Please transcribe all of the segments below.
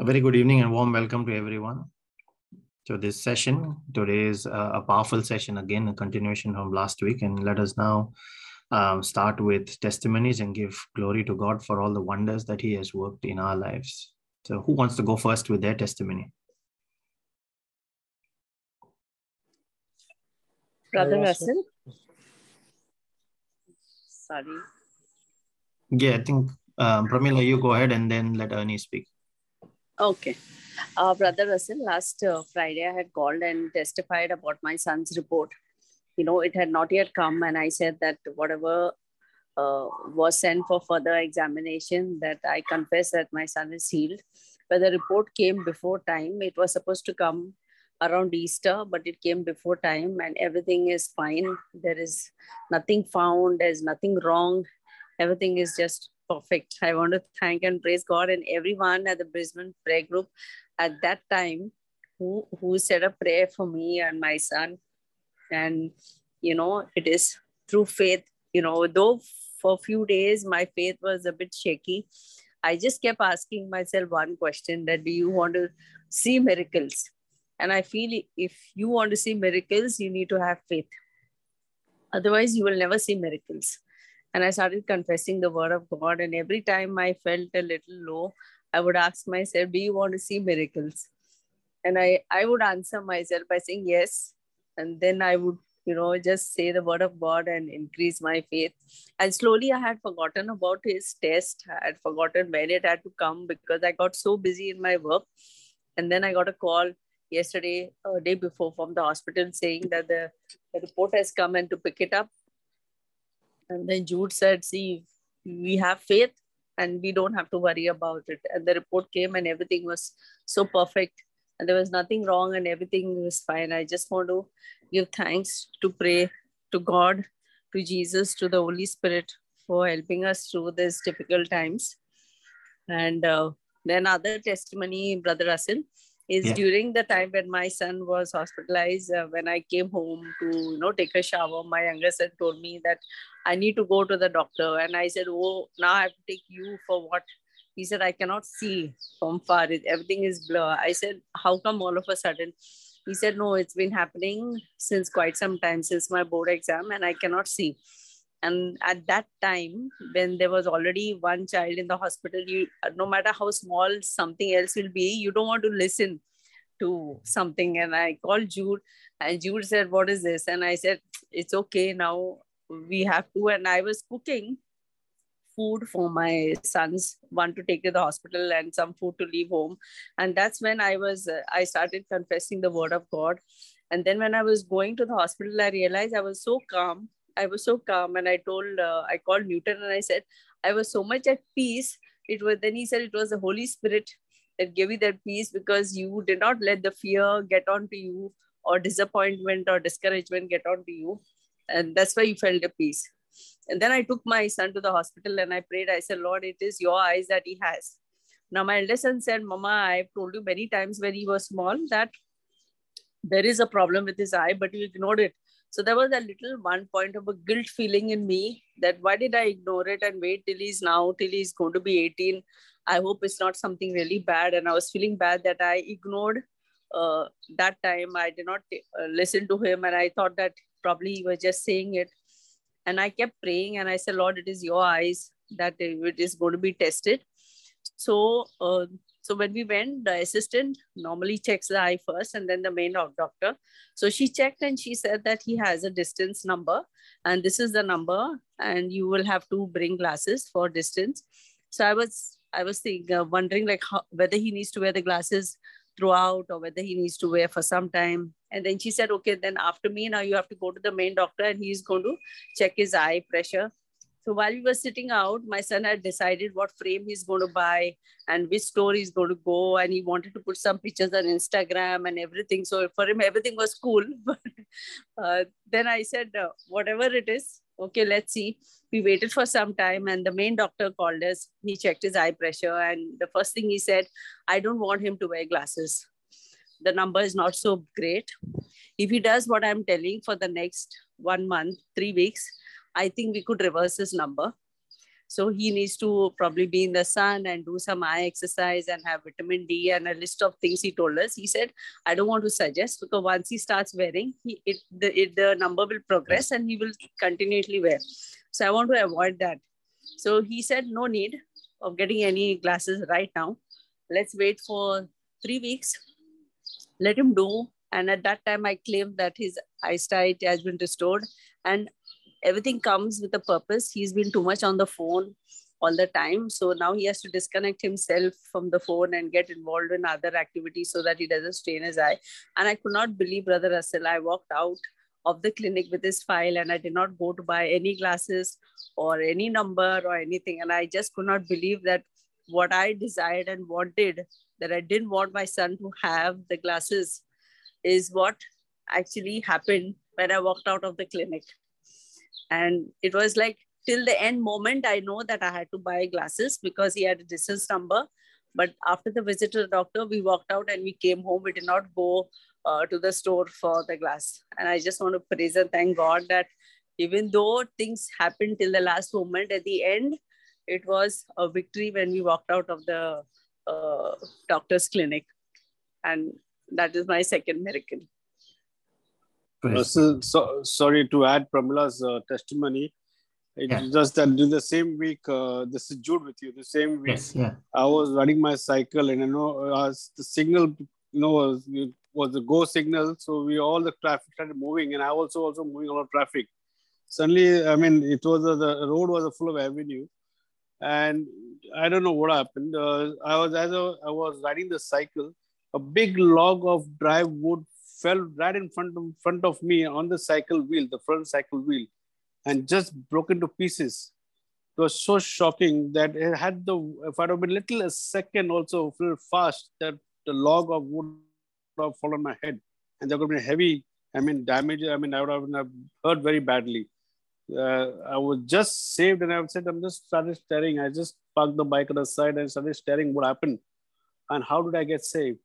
A very good evening and warm welcome to everyone to this session. Today is a powerful session again, a continuation from last week. And let us now um, start with testimonies and give glory to God for all the wonders that He has worked in our lives. So, who wants to go first with their testimony? Brother Russell. Sorry. Yeah, I think um, Pramila, you go ahead and then let Ernie speak. Okay. Uh, Brother Russell, last uh, Friday I had called and testified about my son's report. You know, it had not yet come, and I said that whatever uh, was sent for further examination, that I confess that my son is healed. But the report came before time. It was supposed to come around Easter, but it came before time, and everything is fine. There is nothing found, there's nothing wrong. Everything is just perfect. I want to thank and praise God and everyone at the Brisbane prayer group at that time who, who said a prayer for me and my son. And, you know, it is through faith, you know, though for a few days my faith was a bit shaky, I just kept asking myself one question that do you want to see miracles? And I feel if you want to see miracles, you need to have faith. Otherwise, you will never see miracles and I started confessing the word of God. And every time I felt a little low, I would ask myself, Do you want to see miracles? And I, I would answer myself by saying yes. And then I would, you know, just say the word of God and increase my faith. And slowly I had forgotten about his test. I had forgotten when it had to come because I got so busy in my work. And then I got a call yesterday, a day before from the hospital saying that the, the report has come and to pick it up and then Jude said, See, we have faith and we don't have to worry about it. And the report came and everything was so perfect and there was nothing wrong and everything was fine. I just want to give thanks to pray to God, to Jesus, to the Holy Spirit for helping us through these difficult times. And uh, then other testimony, Brother Russell, is yeah. during the time when my son was hospitalized uh, when i came home to you know take a shower my younger son told me that i need to go to the doctor. And i said oh now i have to take you for what? He said i cannot see from far. Everything is blur. I said how come all of a sudden? He said no it's been happening since quite some time since my board exam and i cannot see. And at that time when there was already one child in the hospital you no matter how small something else will be you don't want to listen to something. And i called jude and jude said what is this? And i said it's okay now we have to and i was cooking food for my sons one to take to the hospital and some food to leave home and that's when i was uh, i started confessing the word of god and then when i was going to the hospital i realized i was so calm I was so calm and I told, uh, I called Newton and I said, I was so much at peace. It was, then he said it was the Holy Spirit that gave you that peace because you did not let the fear get onto you or disappointment or discouragement get onto you. And that's why you felt the peace. And then I took my son to the hospital and I prayed. I said, Lord, it is your eyes that he has. Now, my eldest son said, Mama, I've told you many times when he was small that there is a problem with his eye, but you ignored it. So there was a little one point of a guilt feeling in me that why did I ignore it and wait till he's now, till he's going to be 18? I hope it's not something really bad. And I was feeling bad that I ignored uh, that time. I did not uh, listen to him. And I thought that probably he was just saying it. And I kept praying and I said, Lord, it is your eyes that it is going to be tested. So uh, so when we went, the assistant normally checks the eye first and then the main doctor. So she checked and she said that he has a distance number and this is the number and you will have to bring glasses for distance. So I was I was thinking, uh, wondering like how, whether he needs to wear the glasses throughout or whether he needs to wear for some time. And then she said, okay, then after me, now you have to go to the main doctor and he's going to check his eye pressure so while we were sitting out, my son had decided what frame he's going to buy and which store he's going to go. And he wanted to put some pictures on Instagram and everything. So for him, everything was cool. But uh, then I said, uh, whatever it is, okay, let's see. We waited for some time and the main doctor called us. He checked his eye pressure. And the first thing he said, I don't want him to wear glasses. The number is not so great. If he does what I'm telling for the next one month, three weeks, I think we could reverse his number. So he needs to probably be in the sun and do some eye exercise and have vitamin D and a list of things he told us. He said, I don't want to suggest because once he starts wearing, he, it, the, it, the number will progress and he will continually wear. So I want to avoid that. So he said, no need of getting any glasses right now. Let's wait for three weeks. Let him do. And at that time, I claimed that his eyesight has been restored. And everything comes with a purpose. He's been too much on the phone all the time. So now he has to disconnect himself from the phone and get involved in other activities so that he doesn't strain his eye. And I could not believe, Brother Russell, I walked out of the clinic with his file and I did not go to buy any glasses or any number or anything. And I just could not believe that what I desired and wanted, that I didn't want my son to have the glasses, is what actually happened when I walked out of the clinic and it was like till the end moment i know that i had to buy glasses because he had a distance number but after the visit to the doctor we walked out and we came home. We did not go uh, to the store for the glass. And i just want to praise and thank god that even though things happened till the last moment at the end it was a victory when we walked out of the uh, doctor's clinic. And that is my second miracle uh, so, so, sorry to add Pramila's uh, testimony. It's yeah. just that in the same week, uh, this is Jude with you. The same week, yes, yeah. I was running my cycle, and you know, uh, the signal, you know, was was the go signal. So we all the traffic started moving, and I also also moving a lot of traffic. Suddenly, I mean, it was uh, the road was full of avenue, and I don't know what happened. Uh, I was as a, I was riding the cycle, a big log of dry wood fell right in front of, front of me on the cycle wheel, the front cycle wheel, and just broke into pieces. It was so shocking that it had the, if I'd have been little a second also, fast, that the log of wood would have fallen on my head. And there would have been heavy, I mean, damage. I mean, I would have hurt very badly. Uh, I was just saved and I said, I'm just started staring. I just parked the bike on the side and started staring what happened and how did I get saved?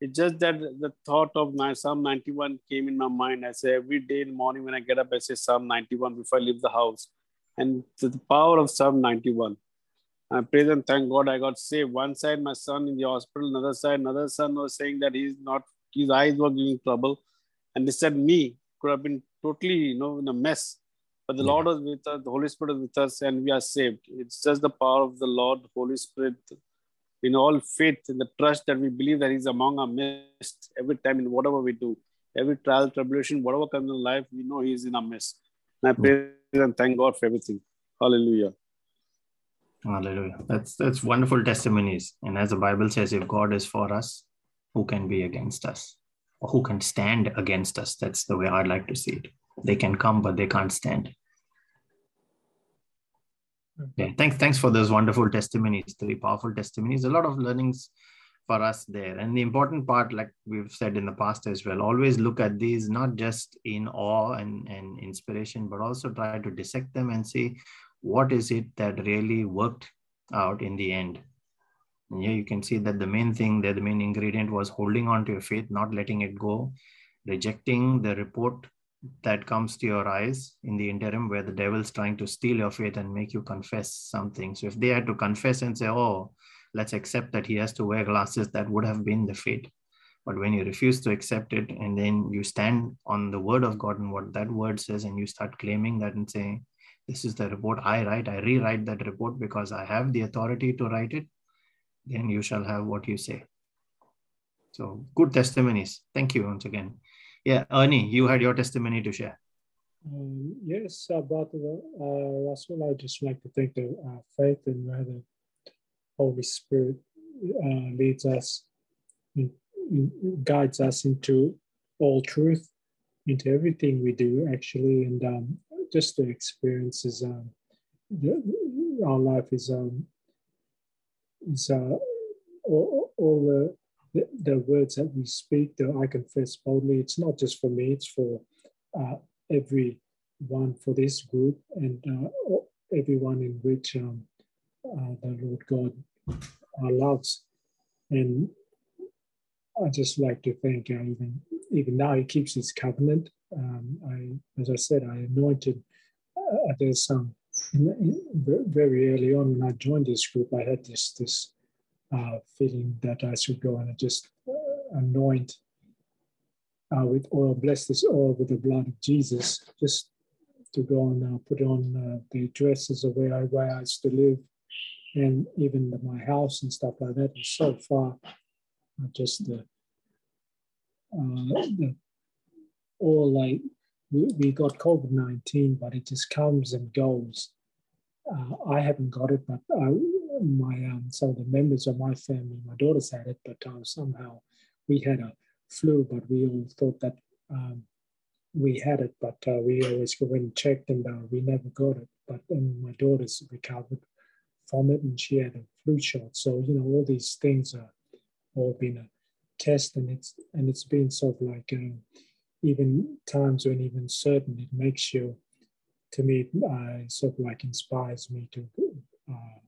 It's just that the thought of Psalm 91 came in my mind. I say every day in the morning when I get up, I say Psalm 91 before I leave the house. And to the power of Psalm 91, I praise and thank God I got saved. One side, my son in the hospital, another side, another son was saying that he's not, his eyes were giving trouble. And they said me could have been totally, you know, in a mess. But the yeah. Lord was with us, the Holy Spirit was with us, and we are saved. It's just the power of the Lord, Holy Spirit, in all faith and the trust that we believe that He's among our midst every time in whatever we do, every trial, tribulation, whatever comes in life, we know He's in our midst. And I pray and thank God for everything. Hallelujah. Hallelujah. That's that's wonderful testimonies. And as the Bible says, if God is for us, who can be against us? Or who can stand against us? That's the way I'd like to see it. They can come, but they can't stand. Yeah, thanks. Thanks for those wonderful testimonies, three powerful testimonies. A lot of learnings for us there. And the important part, like we've said in the past as well, always look at these not just in awe and, and inspiration, but also try to dissect them and see what is it that really worked out in the end. And here you can see that the main thing that the main ingredient was holding on to your faith, not letting it go, rejecting the report that comes to your eyes in the interim where the devil's trying to steal your faith and make you confess something. So if they had to confess and say, oh, let's accept that he has to wear glasses, that would have been the fate. But when you refuse to accept it and then you stand on the word of God and what that word says, and you start claiming that and saying, This is the report I write, I rewrite that report because I have the authority to write it, then you shall have what you say. So good testimonies. Thank you once again. Yeah, Ernie, you had your testimony to share. Um, yes, about the uh, Russell, I just like to thank the uh, faith and the Holy Spirit uh, leads us, in, in, guides us into all truth, into everything we do, actually, and um, just the experiences. Um, the, our life is um, is uh, all, all the the, words that we speak, that I confess boldly, it's not just for me, it's for uh, everyone for this group and uh, everyone in which um, uh, the Lord God uh, loves. And I just like to thank you, even even now He keeps His covenant. Um, I, as I said, I anointed. Uh, there's some very early on when I joined this group, I had this this uh, feeling that I should go and just uh, anoint uh, with oil, bless this oil with the blood of Jesus, just to go and uh, put on uh, the dresses of where I, where I used to live and even my house and stuff like that And so far. Just the, the all like we, we got COVID 19, but it just comes and goes. Uh, I haven't got it, but I, my um, some of the members of my family, my daughters had it, but uh, somehow we had a flu, but we all thought that um, we had it, but uh, we always went and checked and uh, we never got it. But then my daughters recovered from it and she had a flu shot. So, you know, all these things are all been a test and it's and it's been sort of like uh, even times when even certain it makes you to me uh, sort of like inspires me to uh,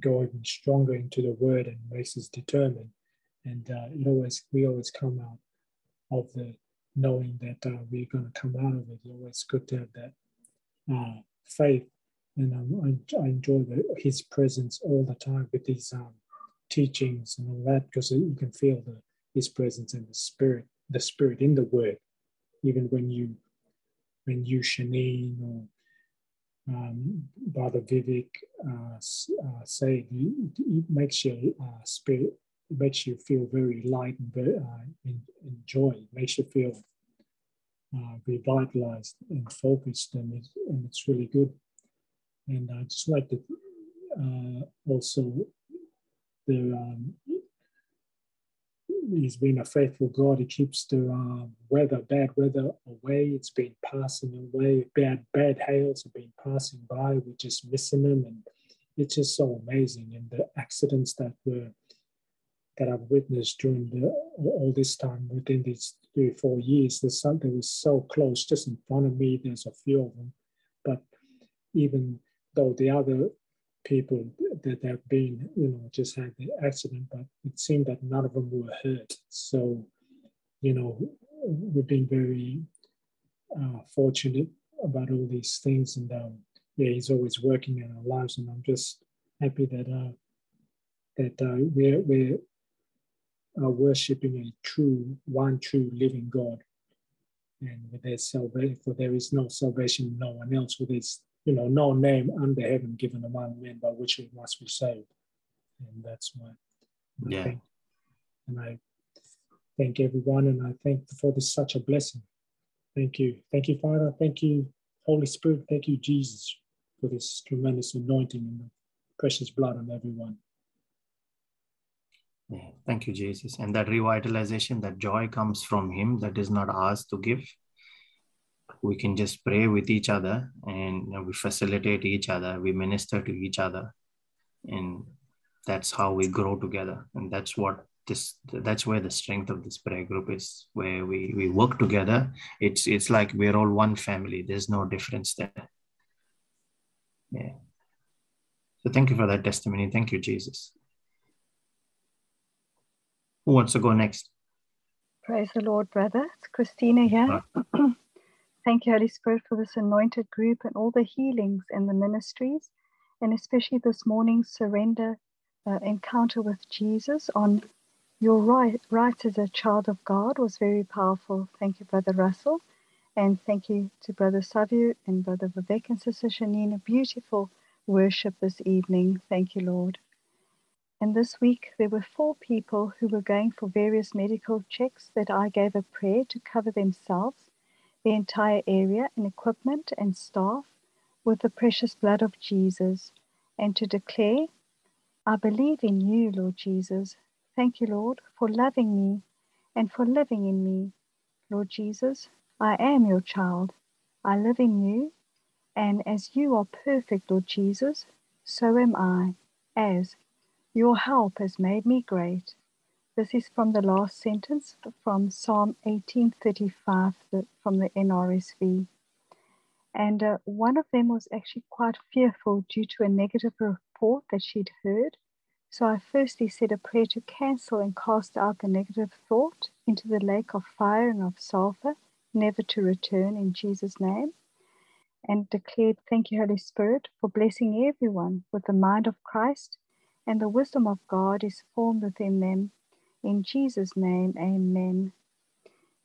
go even stronger into the word and makes us determined. And uh, it always we always come out of the knowing that uh, we're going to come out of it. It's always good to have that uh, faith, and um, I, I, enjoy the, his presence all the time with these um, teachings and all that because you can feel the his presence and the spirit, the spirit in the word, even when you when you Shanine or um, Brother Vivek uh, uh, say it makes your uh, spirit makes you feel very light and very uh, enjoy. It makes you feel uh, revitalized and focused, and, and it's really good. And I just like to uh, also the um, he's been a faithful God. He keeps the um, weather, bad weather away. It's been passing away. Bad bad hails have been passing by. We're just missing them, and it's just so amazing. And the accidents that were that I've witnessed during the, all this time within these three or four years. There's something was so close, just in front of me. There's a few of them, but even though the other people that have been, you know, just had the accident, but it seemed that none of them were hurt. So, you know, we've been very uh, fortunate about all these things, and um, yeah, he's always working in our lives, and I'm just happy that uh, that uh, we're we're are worshiping a true, one true living God. And with their salvation, for there is no salvation, no one else, for there's you know no name under heaven given among men by which we must be saved. And that's why. Yeah. I and I thank everyone, and I thank for this such a blessing. Thank you, thank you, Father. Thank you, Holy Spirit. Thank you, Jesus, for this tremendous anointing and the precious blood on everyone. Yeah, thank you, Jesus. And that revitalization, that joy comes from Him, that is not ours to give. We can just pray with each other and we facilitate each other, we minister to each other. And that's how we grow together. And that's what this that's where the strength of this prayer group is where we we work together it's it's like we're all one family there's no difference there yeah so thank you for that testimony thank you jesus who wants to go next? Praise the Lord, brother. It's Christina here. Thank you, Holy Spirit, for this anointed group and all the healings and the ministries, and especially this morning's surrender uh, encounter with Jesus on your right, right as a child of God was very powerful. Thank you, Brother Russell. And thank you to Brother Savio and Brother Vivek and Sister Shanina. Beautiful worship this evening. Thank you, Lord. And this week, there were four people who were going for various medical checks that I gave a prayer to cover themselves, the entire area, and equipment and staff with the precious blood of Jesus, and to declare, I believe in you, Lord Jesus. Thank you, Lord, for loving me and for living in me. Lord Jesus, I am your child. I live in you, and as you are perfect, Lord Jesus, so am I, as your help has made me great. This is from the last sentence from Psalm 1835 from the NRSV. And uh, one of them was actually quite fearful due to a negative report that she'd heard. So I firstly said a prayer to cancel and cast out the negative thought into the lake of fire and of sulfur, never to return in Jesus' name. and declared, Thank you, Holy Spirit, for blessing everyone with the mind of Christ, and the wisdom of God is formed within them. In Jesus' name, amen.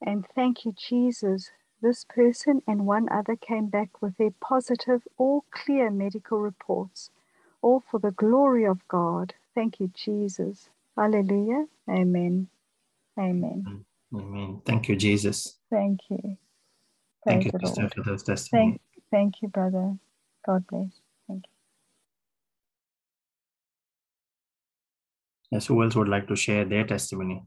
And thank you, Jesus. This person and one other came back with their positive, all clear medical reports, all for the glory of God. Thank you, Jesus. Hallelujah. Amen. Amen. Amen. Thank you, Jesus. Thank you. Thank you, sister, for those testimonies. Thank, thank you, brother. God bless. Yes, who else would like to share their testimony?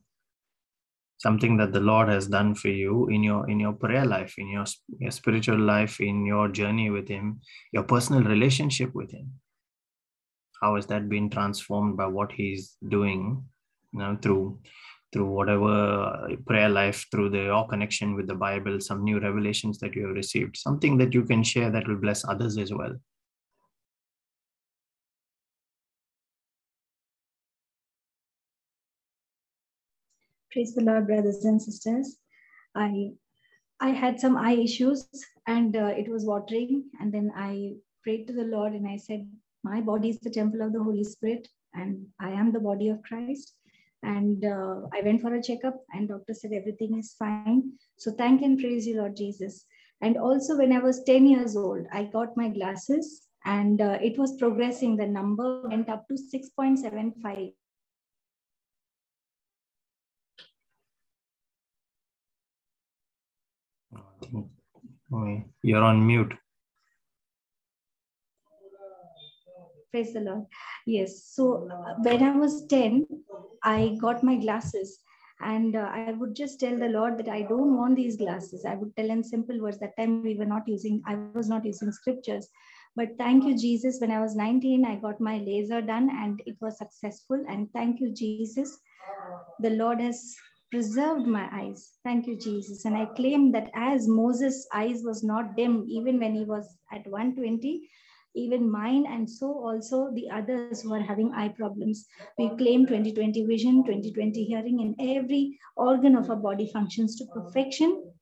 Something that the Lord has done for you in your in your prayer life, in your, your spiritual life, in your journey with Him, your personal relationship with Him. How has that been transformed by what He's doing, you know, through through whatever prayer life, through the, your connection with the Bible, some new revelations that you have received, something that you can share that will bless others as well. Praise the lord brothers and sisters. I i had some eye issues and uh, it was watering. And then i prayed to the lord and i said my body is the temple of the holy spirit and i am the body of christ. And uh, i went for a checkup and doctor said everything is fine. So thank and praise you lord jesus. And also when i was 10 years old i got my glasses and uh, it was progressing. The number went up to 6.75 You're on mute. praise the lord. Yes so uh, when i was 10 i got my glasses and uh, i would just tell the lord that i don't want these glasses. I would tell in simple words that time we were not using i was not using scriptures. But thank you jesus when i was 19 i got my laser done and it was successful. And thank you jesus the lord has preserved my eyes thank you jesus and i claim that as moses eyes was not dim even when he was at 120 even mine and so also the others who are having eye problems. We claim 2020 vision, 2020 hearing, and every organ of our body functions to perfection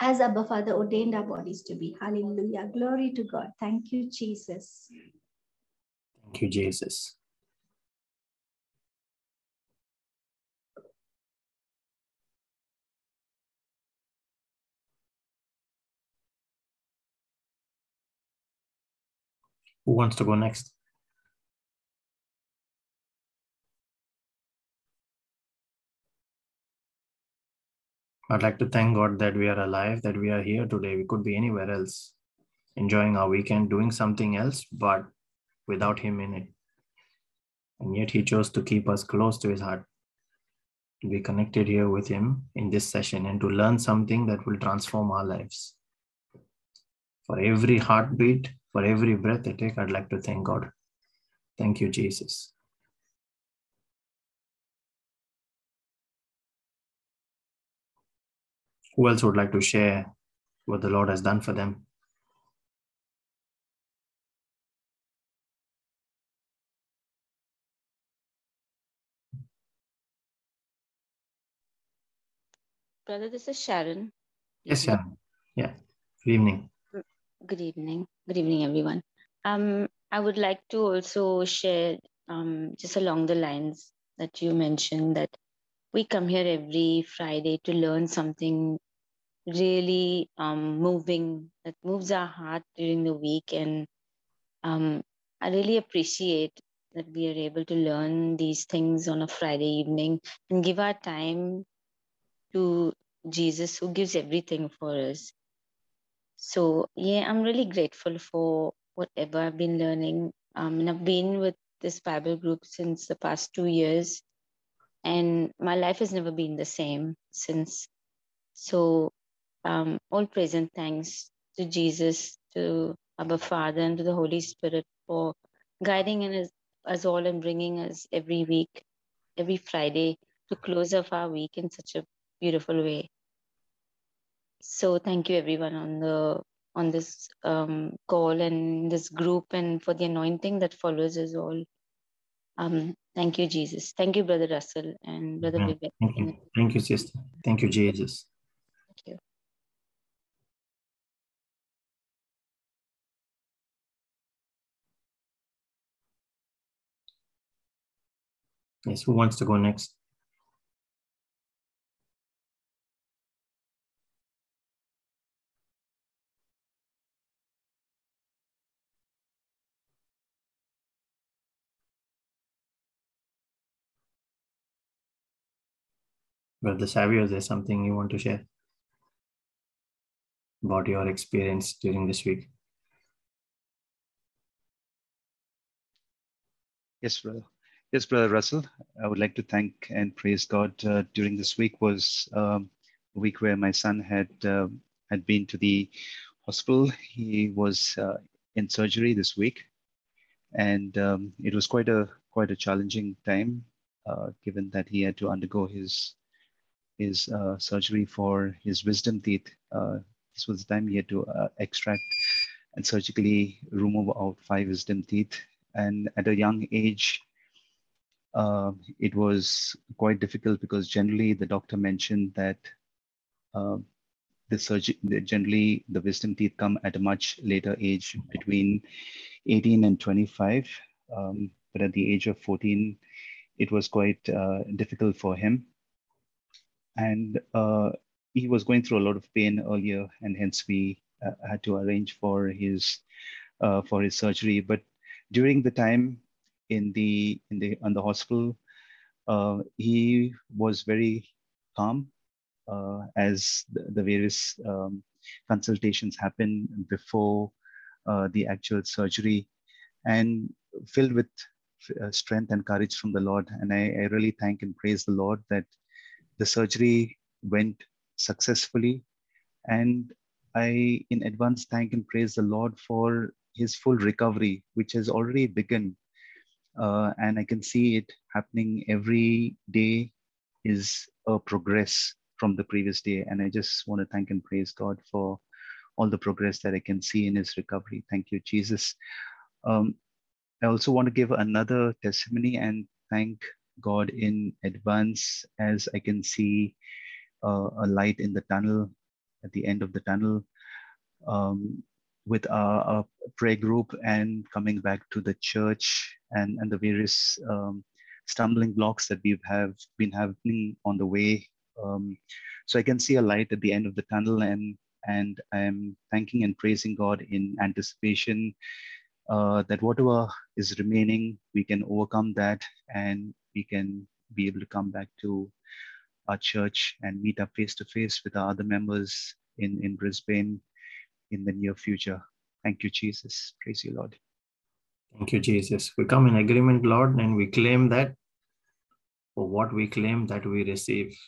as Abba Father ordained our bodies to be. Hallelujah. Glory to God. Thank you, Jesus. Thank you, Jesus. Who wants to go next? I'd like to thank God that we are alive, that we are here today. We could be anywhere else, enjoying our weekend, doing something else, but without Him in it. And yet He chose to keep us close to His heart, to be connected here with Him in this session, and to learn something that will transform our lives. For every heartbeat, for every breath I take, I'd like to thank God. Thank you, Jesus. Who else would like to share what the Lord has done for them? Brother, this is Sharon. Yes, Sharon. Yeah. Good evening. Good evening. Good evening, everyone. Um, I would like to also share um, just along the lines that you mentioned that we come here every Friday to learn something really um, moving that moves our heart during the week. And um, I really appreciate that we are able to learn these things on a Friday evening and give our time to Jesus, who gives everything for us. So, yeah, I'm really grateful for whatever I've been learning. Um, and I've been with this Bible group since the past two years, and my life has never been the same since. So, um, all praise and thanks to Jesus, to our Father, and to the Holy Spirit for guiding us, us all and bringing us every week, every Friday to close off our week in such a beautiful way so thank you everyone on the on this um, call and this group and for the anointing that follows us all. Um, thank you, Jesus. Thank you, Brother Russell and Brother yeah, Vivek. Thank you. thank you, sister. Thank you, Jesus. Thank you. Yes, who wants to go next? Brother Savio, is there something you want to share about your experience during this week? Yes, brother. Yes, brother Russell. I would like to thank and praise God. Uh, during this week was um, a week where my son had uh, had been to the hospital. He was uh, in surgery this week, and um, it was quite a quite a challenging time, uh, given that he had to undergo his his uh, surgery for his wisdom teeth. Uh, this was the time he had to uh, extract and surgically remove out five wisdom teeth. And at a young age, uh, it was quite difficult because generally the doctor mentioned that uh, the surgery, generally the wisdom teeth come at a much later age between 18 and 25. Um, but at the age of 14, it was quite uh, difficult for him and uh, he was going through a lot of pain earlier, and hence we uh, had to arrange for his uh, for his surgery. But during the time in the in the on the hospital, uh, he was very calm uh, as the, the various um, consultations happened before uh, the actual surgery, and filled with strength and courage from the Lord. And I, I really thank and praise the Lord that the surgery went successfully. And I, in advance, thank and praise the Lord for his full recovery, which has already begun. Uh, and I can see it happening every day is a progress from the previous day. And I just want to thank and praise God for all the progress that I can see in his recovery. Thank you, Jesus. Um, I also want to give another testimony and thank God in advance as I can see uh, a light in the tunnel at the end of the tunnel um, with our, our, prayer group and coming back to the church and, and the various um, stumbling blocks that we have been having on the way. Um, so I can see a light at the end of the tunnel and and I'm thanking and praising God in anticipation uh, that whatever is remaining, we can overcome that and we can be able to come back to our church and meet up face to face with our other members in, in Brisbane in the near future. Thank you, Jesus. Praise you, Lord. Thank you, Jesus. We come in agreement, Lord, and we claim that for what we claim that we receive.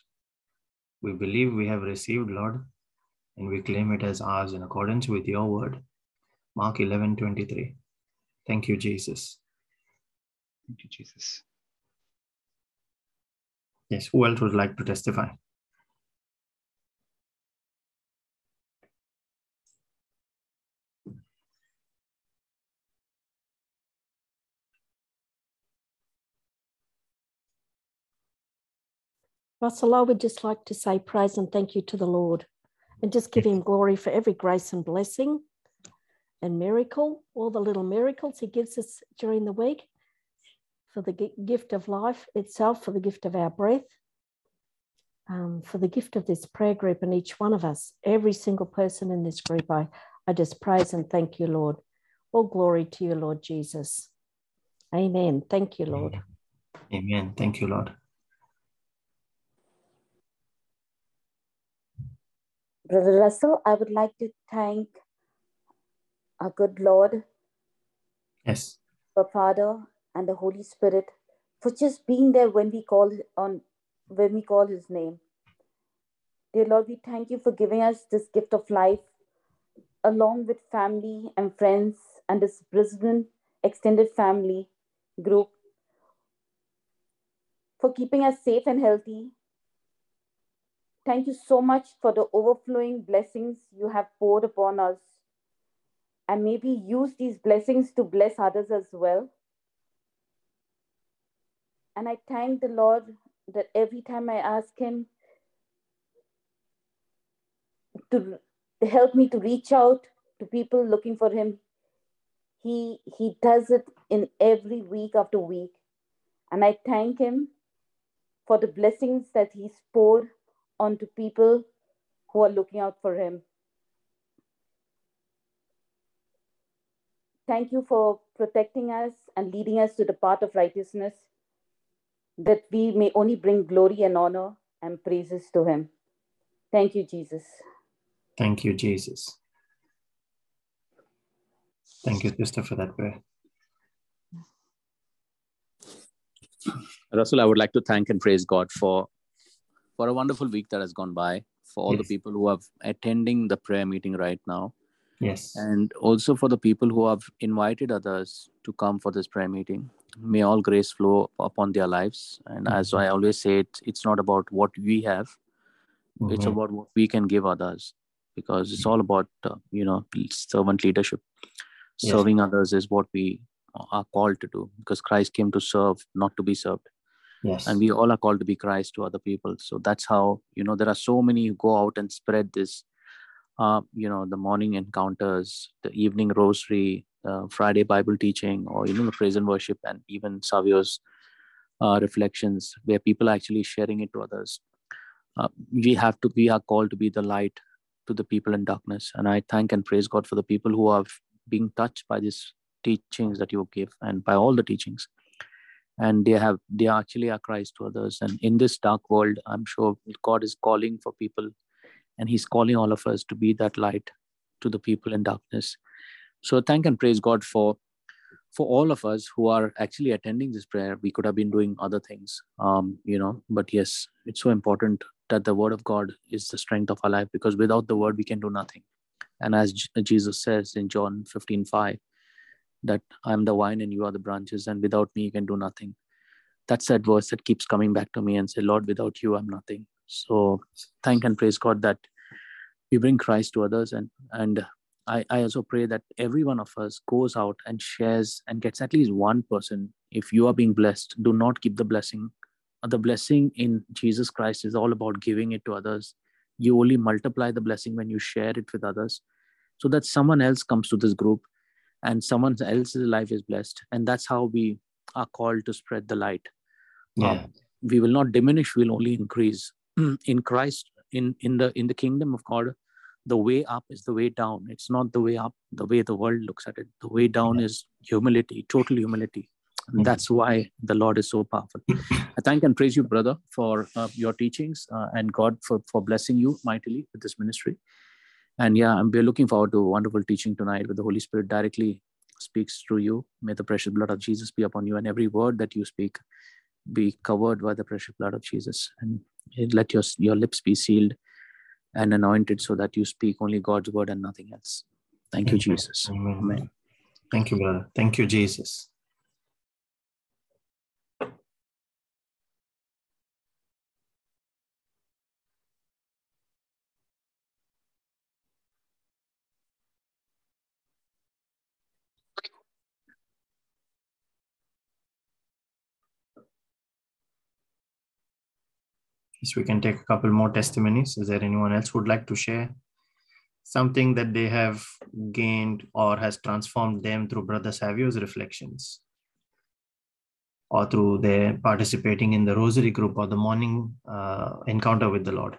We believe we have received, Lord, and we claim it as ours in accordance with your word. Mark 11 23. Thank you, Jesus. Thank you, Jesus. Yes, who else would like to testify? Russell, I would just like to say praise and thank you to the Lord and just give him glory for every grace and blessing and miracle, all the little miracles he gives us during the week for the gift of life itself, for the gift of our breath, um, for the gift of this prayer group and each one of us, every single person in this group. I, I just praise and thank you, Lord. All glory to you, Lord Jesus. Amen. Thank you, Lord. Amen. Thank you, Lord. Brother Russell, I would like to thank our good Lord. Yes. The Father and the Holy Spirit for just being there when we call on when we call his name. Dear Lord, we thank you for giving us this gift of life along with family and friends and this Brisbane extended family group for keeping us safe and healthy. Thank you so much for the overflowing blessings you have poured upon us. And maybe use these blessings to bless others as well. And I thank the Lord that every time I ask Him to help me to reach out to people looking for Him, He He does it in every week after week. And I thank Him for the blessings that He's poured onto people who are looking out for Him. Thank you for protecting us and leading us to the path of righteousness, that we may only bring glory and honor and praises to Him. Thank you, Jesus. Thank you, Jesus. Thank you, sister, for that prayer. Russell, I would like to thank and praise God for for a wonderful week that has gone by, for all yes. the people who are attending the prayer meeting right now. Yes. And also for the people who have invited others to come for this prayer meeting. May all grace flow upon their lives. And mm-hmm. as I always say, it, it's not about what we have, mm-hmm. it's about what we can give others because it's all about, uh, you know, servant leadership. Yes. Serving others is what we are called to do because Christ came to serve, not to be served. Yes. And we all are called to be Christ to other people. So that's how, you know, there are so many who go out and spread this, uh, you know, the morning encounters, the evening rosary, uh, Friday Bible teaching, or even the praise and worship, and even Savio's uh, reflections, where people are actually sharing it to others. Uh, we have to, we are called to be the light to the people in darkness. And I thank and praise God for the people who are being touched by these teachings that you give and by all the teachings and they have they actually are christ to others and in this dark world i'm sure god is calling for people and he's calling all of us to be that light to the people in darkness so thank and praise god for for all of us who are actually attending this prayer we could have been doing other things um you know but yes it's so important that the word of god is the strength of our life because without the word we can do nothing and as jesus says in john 15 5 that I'm the vine and you are the branches, and without me, you can do nothing. That's that verse that keeps coming back to me and say, Lord, without you, I'm nothing. So thank and praise God that we bring Christ to others. And, and I, I also pray that every one of us goes out and shares and gets at least one person. If you are being blessed, do not keep the blessing. The blessing in Jesus Christ is all about giving it to others. You only multiply the blessing when you share it with others so that someone else comes to this group and someone else's life is blessed and that's how we are called to spread the light yeah. Um, we will not diminish we'll only increase in christ in in the in the kingdom of god the way up is the way down it's not the way up the way the world looks at it the way down yeah. is humility total humility and that's why the lord is so powerful i thank and praise you brother for uh, your teachings uh, and god for for blessing you mightily with this ministry and yeah, we're looking forward to a wonderful teaching tonight where the Holy Spirit directly speaks through you. May the precious blood of Jesus be upon you, and every word that you speak be covered by the precious blood of Jesus. And let your, your lips be sealed and anointed so that you speak only God's word and nothing else. Thank, Thank you, Jesus. Amen. Amen. Thank you, brother. Thank you, Jesus. Yes, we can take a couple more testimonies. Is there anyone else would like to share something that they have gained or has transformed them through Brother Savio's reflections? Or through their participating in the rosary group or the morning uh, encounter with the Lord?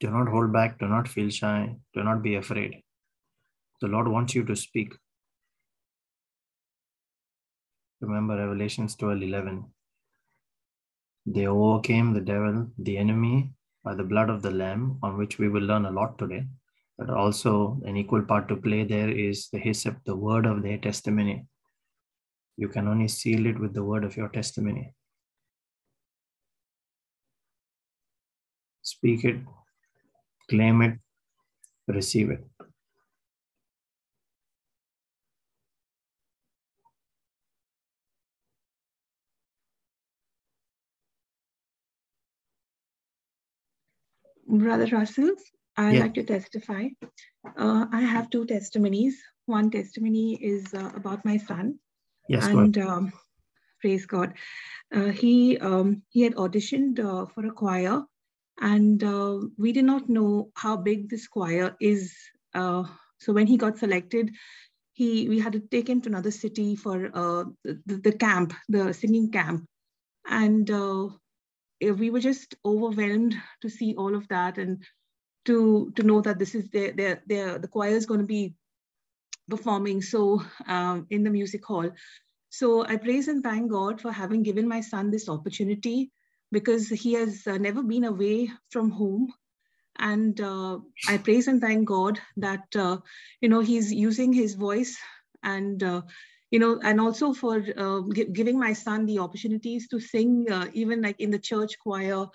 Do not hold back. Do not feel shy. Do not be afraid. The Lord wants you to speak. Remember Revelations 12 11. They overcame the devil, the enemy, by the blood of the Lamb, on which we will learn a lot today. But also, an equal part to play there is the hyssop, the word of their testimony. You can only seal it with the word of your testimony. speak it, claim it, receive it. Brother Russell, I'd yeah. like to testify. Uh, I have two testimonies. One testimony is uh, about my son. Yes, and um, praise God. Uh, he um, he had auditioned uh, for a choir, and uh, we did not know how big this choir is. Uh, so when he got selected, he we had to take him to another city for the, the, camp, the singing camp, and we were just overwhelmed to see all of that and to to know that this is their their, their the choir is going to be performing so um, in the music hall so i praise and thank god for having given my son this opportunity because he has uh, never been away from home and uh, i praise and thank god that uh, you know he's using his voice and uh, you know, and also for uh, giving my son the opportunities to sing, uh, even like in the church choir.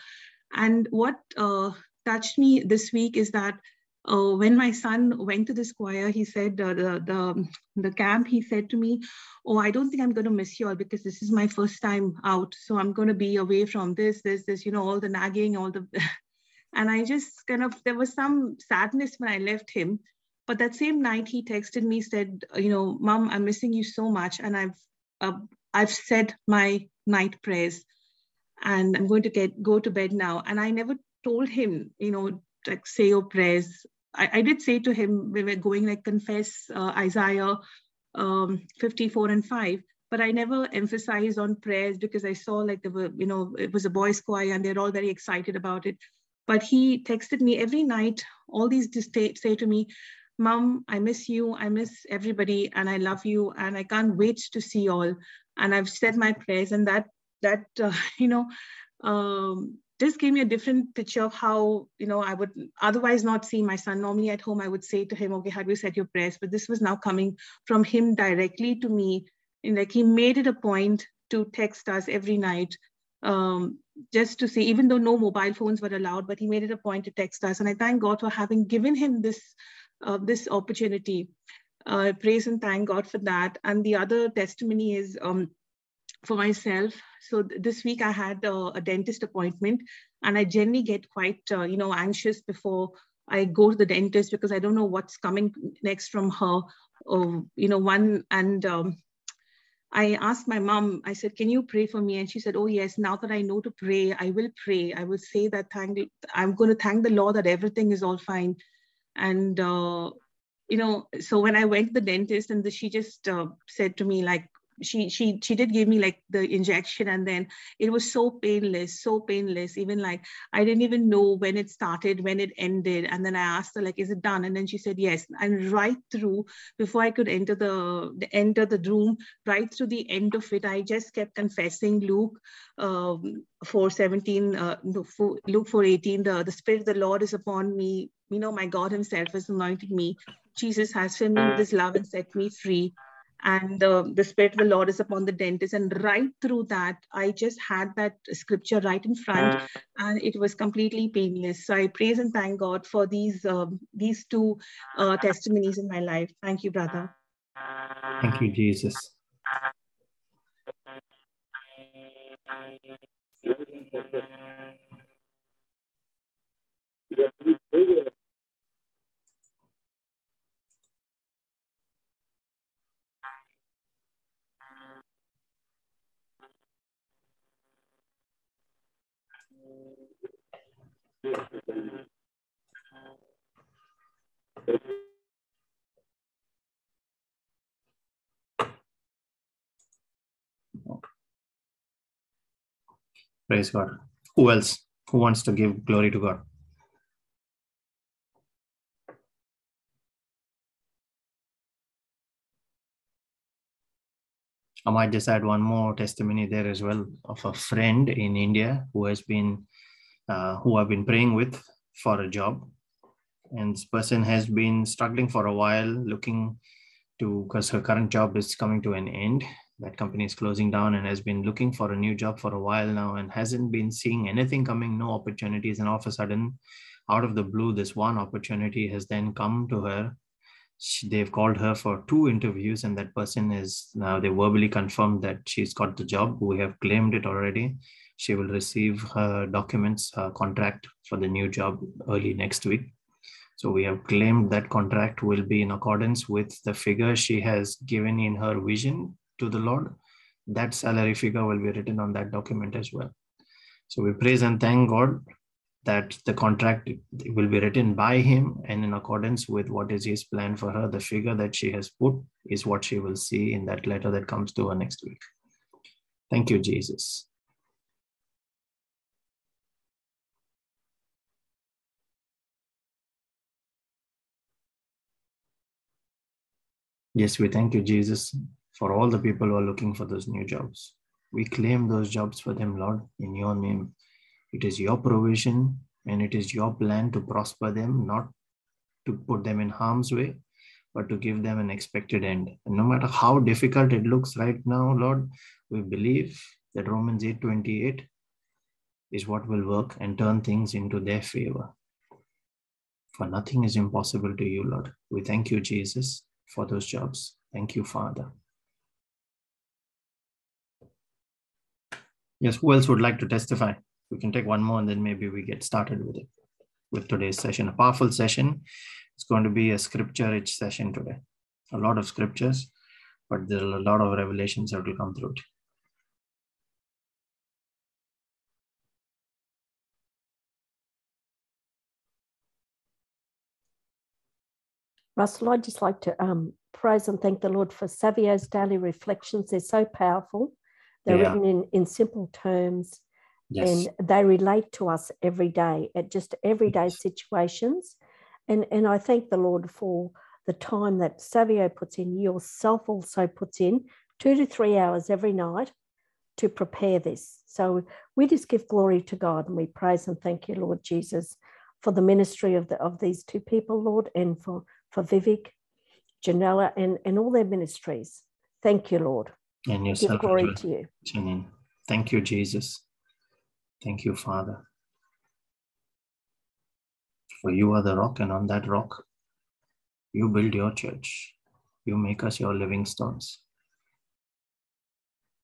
And what touched me this week is that uh, when my son went to this choir, he said uh, the the the camp. He said to me, "Oh, I don't think I'm going to miss you all because this is my first time out. So I'm going to be away from this, this, this. You know, all the nagging, all the." and I just kind of there was some sadness when I left him but that same night, he texted me, said, you know, Mom, I'm missing you so much, and I've uh, I've said my night prayers, and I'm going to get go to bed now. And I never told him, you know, like say your prayers. I, I did say to him we were going like confess uh, Isaiah um, 54 and 5, but I never emphasized on prayers because I saw like there were, you know, it was a boys' choir and they're all very excited about it. But he texted me every night, all these to say to me, Mom, I miss you. I miss everybody, and I love you, and I can't wait to see all. And I've said my prayers, and that that uh, you know um, just gave me a different picture of how you know I would otherwise not see my son. Normally at home, I would say to him, "Okay, have you said your prayers?" But this was now coming from him directly to me, and like he made it a point to text us every night um, just to say, even though no mobile phones were allowed, but he made it a point to text us. And I thank God for having given him this uh, this opportunity. Uh, praise and thank God for that. And the other testimony is um, for myself. So th this week I had uh, a dentist appointment, and I generally get quite uh, you know anxious before I go to the dentist because I don't know what's coming next from her. Or you know one and um, I asked my mom, I said, can you pray for me? And she said, oh, yes, now that I know to pray, I will pray. I will say that thank, I'm going to thank the Lord that everything is all fine and uh, you know so when i went to the dentist and the, she just uh, said to me like she she she did give me like the injection and then it was so painless so painless. Even like i didn't even know when it started when it ended. And then i asked her like is it done? And then she said yes. And right through before i could enter the, the enter the room right through the end of it i just kept confessing luke um, 417 uh, luke 418 the, the spirit of the lord is upon me. You know, my God Himself has anointed me. Jesus has filled me with His love and set me free. And uh, the Spirit of the Lord is upon the dentist. And right through that, I just had that scripture right in front, and it was completely painless. So I praise and thank God for these um, these two uh, testimonies in my life. Thank you, brother. Thank you, Jesus. Praise God. Who else? Who wants to give glory to God? I might just add one more testimony there as well of a friend in India who has been, uh, who I've been praying with for a job. And this person has been struggling for a while, looking to, because her current job is coming to an end. That company is closing down and has been looking for a new job for a while now and hasn't been seeing anything coming, no opportunities. And all of a sudden, out of the blue, this one opportunity has then come to her. She, they've called her for two interviews, and that person is now they verbally confirmed that she's got the job. We have claimed it already. She will receive her documents, her contract for the new job early next week. So we have claimed that contract will be in accordance with the figure she has given in her vision to the Lord. That salary figure will be written on that document as well. So we praise and thank God that the contract will be written by him and in accordance with what is his plan for her the figure that she has put is what she will see in that letter that comes to her next week thank you jesus yes we thank you jesus for all the people who are looking for those new jobs we claim those jobs for them lord in your name it is your provision and it is your plan to prosper them, not to put them in harm's way, but to give them an expected end. And no matter how difficult it looks right now, Lord, we believe that Romans 8:28 is what will work and turn things into their favor. For nothing is impossible to you, Lord. We thank you, Jesus, for those jobs. Thank you, Father. Yes, who else would like to testify? we can take one more and then maybe we get started with it with today's session a powerful session it's going to be a scripture rich session today a lot of scriptures but there are a lot of revelations that will come through it Russell, I'd just like to um, praise and thank the Lord for Savio's daily reflections. They're so powerful. They're yeah. written in, in simple terms Yes. And they relate to us every day at just everyday situations. And, and I thank the Lord for the time that Savio puts in, yourself also puts in two to three hours every night to prepare this. So we just give glory to God and we praise and thank you, Lord Jesus, for the ministry of the of these two people, Lord, and for, for Vivek, Janella, and, and all their ministries. Thank you, Lord. And yourself. Give glory to you. Janine. Thank you, Jesus. Thank you, Father. For you are the rock, and on that rock, you build your church. You make us your living stones.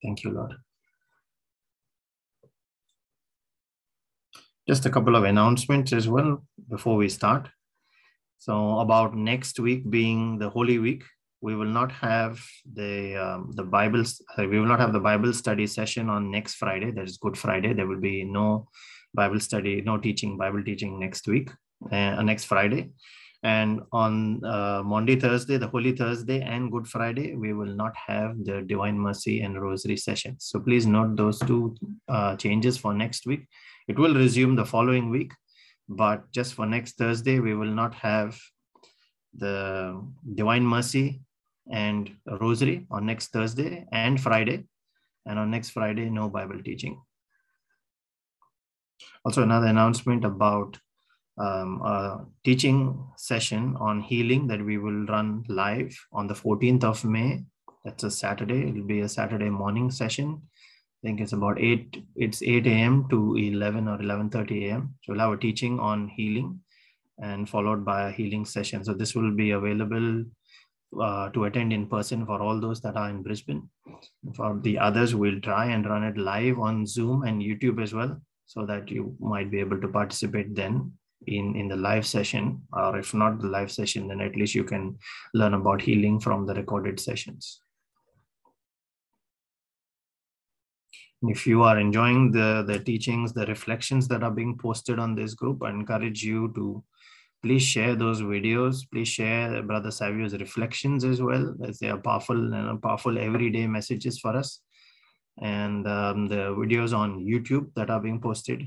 Thank you, Lord. Just a couple of announcements as well before we start. So, about next week being the Holy Week, we will not have the um, the Bible. We will not have the Bible study session on next Friday. That is Good Friday. There will be no Bible study, no teaching, Bible teaching next week, uh, next Friday. And on uh, Monday, Thursday, the Holy Thursday, and Good Friday, we will not have the Divine Mercy and Rosary sessions. So please note those two uh, changes for next week. It will resume the following week, but just for next Thursday, we will not have the Divine Mercy and rosary on next Thursday and Friday. And on next Friday, no Bible teaching. Also, another announcement about um, a teaching session on healing that we will run live on the 14th of May. That's a Saturday. It'll be a Saturday morning session. I think it's about 8, it's 8 a.m. to 11 or 11.30 a.m. So we'll have a teaching on healing and followed by a healing session. So this will be available uh, to attend in person for all those that are in Brisbane. For the others, we'll try and run it live on Zoom and YouTube as well, so that you might be able to participate then in, in the live session, or if not the live session, then at least you can learn about healing from the recorded sessions. If you are enjoying the, the teachings, the reflections that are being posted on this group, I encourage you to please share those videos. Please share Brother Savio's reflections as well, as they are powerful and powerful everyday messages for us. And um, the videos on YouTube that are being posted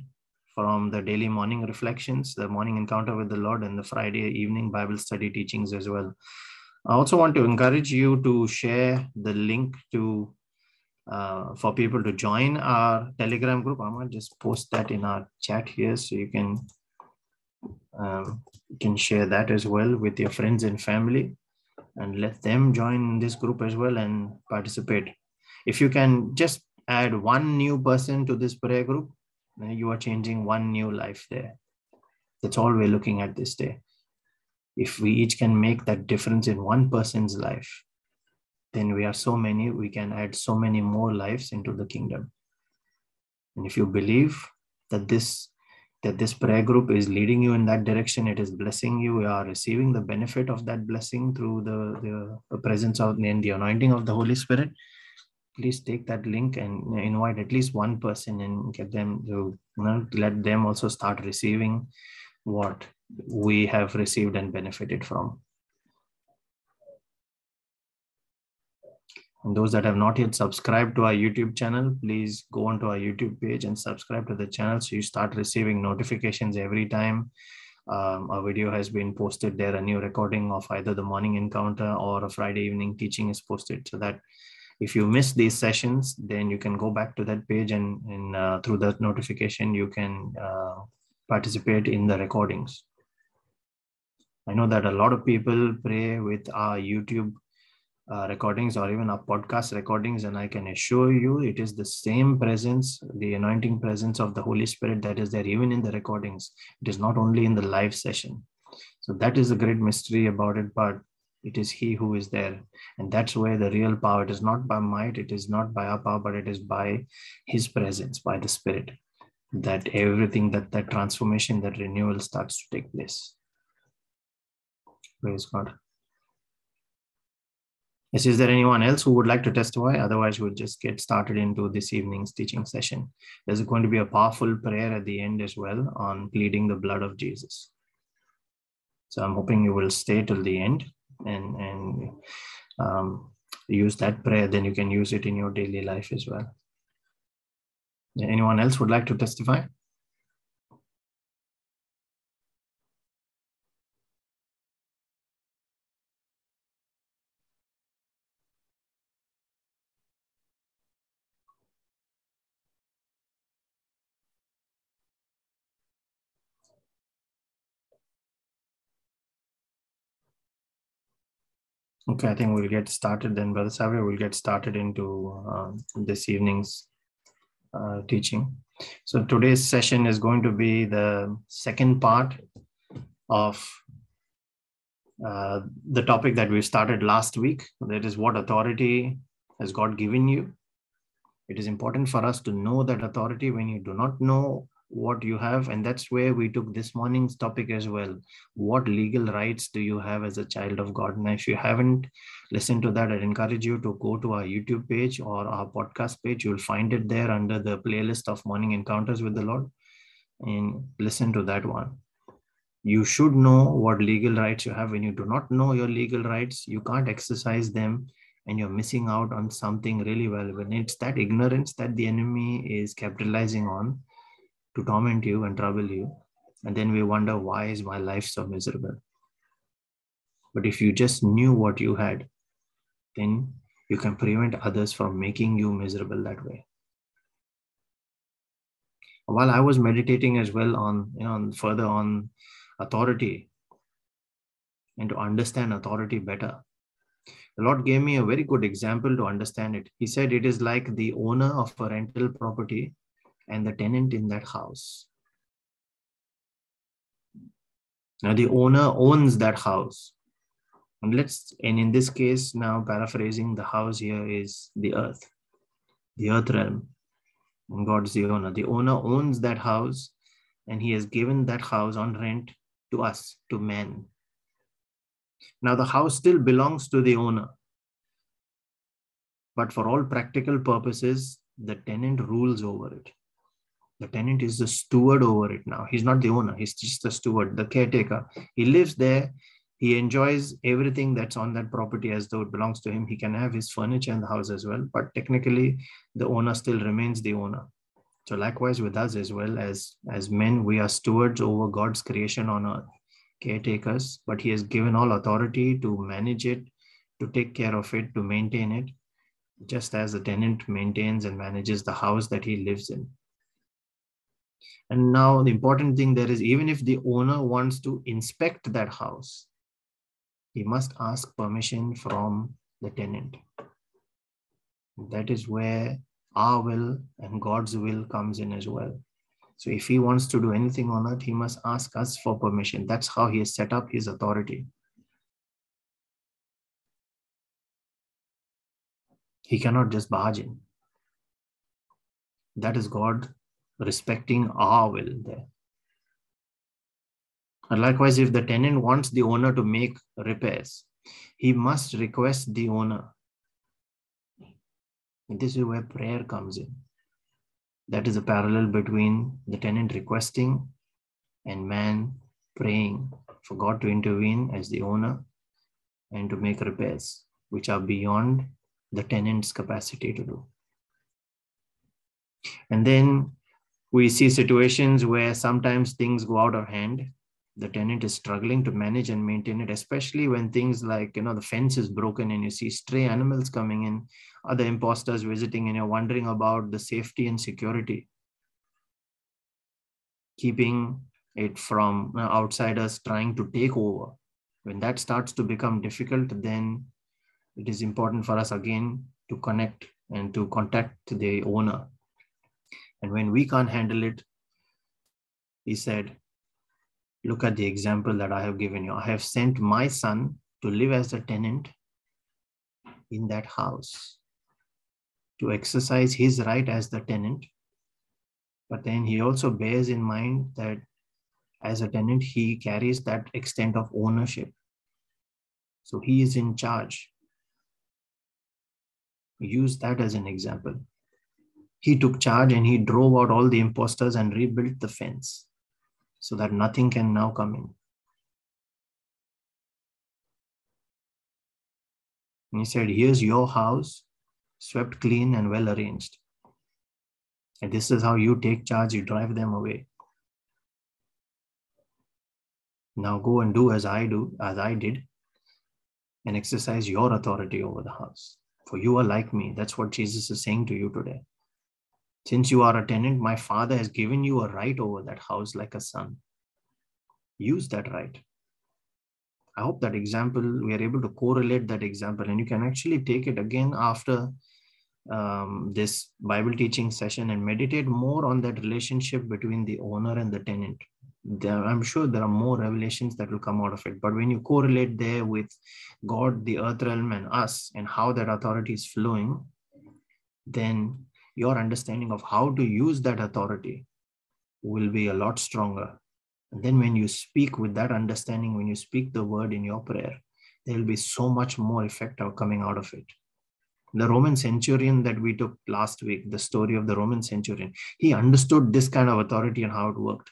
from the daily morning reflections, the morning encounter with the Lord, and the Friday evening Bible study teachings as well. I also want to encourage you to share the link to uh, for people to join our Telegram group. I'm just post that in our chat here so you can um, you can share that as well with your friends and family and let them join this group as well and participate If you can just add one new person to this prayer group, you are changing one new life there. That's all we're looking at this day. If we each can make that difference in one person's life, then we are so many, we can add so many more lives into the kingdom. And if you believe that this that this prayer group is leading you in that direction, it is blessing you, you are receiving the benefit of that blessing through the, the presence of and the anointing of the Holy Spirit, please take that link and invite at least one person and get them to you know, let them also start receiving what we have received and benefited from. And those that have not yet subscribed to our YouTube channel, please go onto our YouTube page and subscribe to the channel so you start receiving notifications every time um, a video has been posted there. A new recording of either the morning encounter or a Friday evening teaching is posted so that if you miss these sessions, then you can go back to that page and, and uh, through that notification, you can uh, participate in the recordings. I know that a lot of people pray with our YouTube uh, recordings or even our podcast recordings and i can assure you it is the same presence the anointing presence of the holy spirit that is there even in the recordings. It is not only in the live session. So that is a great mystery about it but it is he who is there. And that's where the real power it is not by might it is not by our power but it is by his presence by the spirit that everything that that transformation that renewal starts to take place. Praise god Yes, is there anyone else who would like to testify? Otherwise, we'll just get started into this evening's teaching session. There's going to be a powerful prayer at the end as well on pleading the blood of Jesus. So I'm hoping you will stay till the end and, and um, use that prayer. Then you can use it in your daily life as well. Anyone else would like to testify? Okay, I think we'll get started then, Brother Savio. We'll get started into uh, this evening's uh, teaching. So today's session is going to be the second part of uh, the topic that we started last week. That is what authority has God given you. It is important for us to know that authority when you do not know what you have and that's where we took this morning's topic as well. What legal rights do you have as a child of god? And if you haven't listened to that i'd encourage you to go to our youtube page or our podcast page. You'll find it there under the playlist of morning encounters with the lord and listen to that one. You should know what legal rights you have. When you do not know your legal rights you can't exercise them and you're missing out on something really valuable. It's that ignorance that the enemy is capitalizing on to torment you and trouble you. And then we wonder, why is my life so miserable? But if you just knew what you had, then you can prevent others from making you miserable that way. While I was meditating as well on, you know, further on authority and to understand authority better, the Lord gave me a very good example to understand it. He said it is like the owner of a rental property and the tenant in that house. Now the owner owns that house. And let's, and in this case, now paraphrasing, the house here is the earth, the earth realm. And God's the owner. The owner owns that house and he has given that house on rent to us, to men. Now the house still belongs to the owner. But for all practical purposes, the tenant rules over it. The tenant is the steward over it now. He's not the owner, he's just the steward, the caretaker. He lives there. He enjoys everything that's on that property as though it belongs to him. He can have his furniture in the house as well, but technically, the owner still remains the owner. So, likewise with us as well as as men, we are stewards over God's creation on earth, caretakers. But He has given all authority to manage it, to take care of it, to maintain it, just as the tenant maintains and manages the house that he lives in. And now the important thing there is even if the owner wants to inspect that house, he must ask permission from the tenant. That is where our will and God's will comes in as well. So if he wants to do anything on earth, he must ask us for permission. That's how he has set up his authority. He cannot just barge in. That is God respecting our will there. And likewise, if the tenant wants the owner to make repairs, he must request the owner. And this is where prayer comes in. That is a parallel between the tenant requesting and man praying for God to intervene as the owner and to make repairs which are beyond the tenant's capacity to do. And then we see situations where sometimes things go out of hand. The tenant is struggling to manage and maintain it especially when things like you know the fence is broken and you see stray animals coming in other imposters visiting and you're wondering about the safety and security. Keeping it from outsiders trying to take over. When that starts to become difficult then it is important for us again to connect and to contact the owner and when we can't handle it he said Look at the example that I have given you. I have sent my son to live as a tenant in that house, to exercise his right as the tenant. But then he also bears in mind that as a tenant, he carries that extent of ownership. So he is in charge. Use that as an example. He took charge and he drove out all the imposters and rebuilt the fence so that nothing can now come in. And he said, Here's your house, swept clean and well arranged. And this is how you take charge, you drive them away. Now go and do as I do, as I did, and exercise your authority over the house. For you are like me. That's what Jesus is saying to you today. Since you are a tenant, my father has given you a right over that house like a son. Use that right. I hope that example, we are able to correlate that example, and you can actually take it again after um, this Bible teaching session and meditate more on that relationship between the owner and the tenant. There, I'm sure there are more revelations that will come out of it. But when you correlate there with God, the earth realm, and us, and how that authority is flowing, then your understanding of how to use that authority will be a lot stronger. And then when you speak with that understanding, when you speak the word in your prayer, there will be so much more effect coming out of it. The Roman centurion that we took last week, the story of the Roman centurion, he understood this kind of authority and how it worked.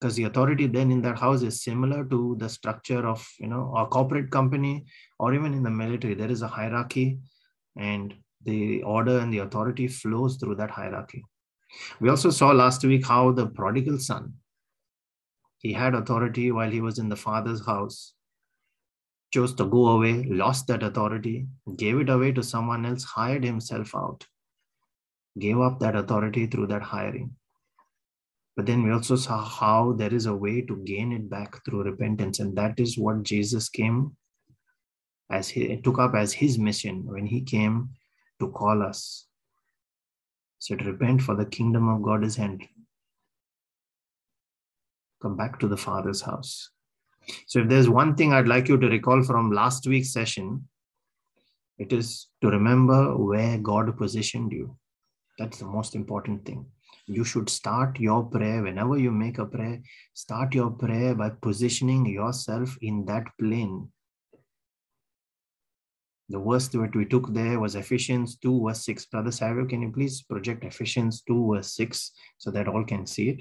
Because the authority then in that house is similar to the structure of you know a corporate company or even in the military. There is a hierarchy, and the order and the authority flows through that hierarchy. We also saw last week how the prodigal son, he had authority while he was in the father's house, chose to go away, lost that authority, gave it away to someone else, hired himself out, gave up that authority through that hiring. But then we also saw how there is a way to gain it back through repentance. And that is what Jesus came as he took up as his mission when he came to call us. Said, Repent, for the kingdom of God is hand. Come back to the Father's house. So, if there's one thing I'd like you to recall from last week's session, it is to remember where God positioned you. That's the most important thing. You should start your prayer whenever you make a prayer, start your prayer by positioning yourself in that plane the worst that we took there was Ephesians 2, verse 6. Brother Savio, can you please project Ephesians 2, verse 6 so that all can see it?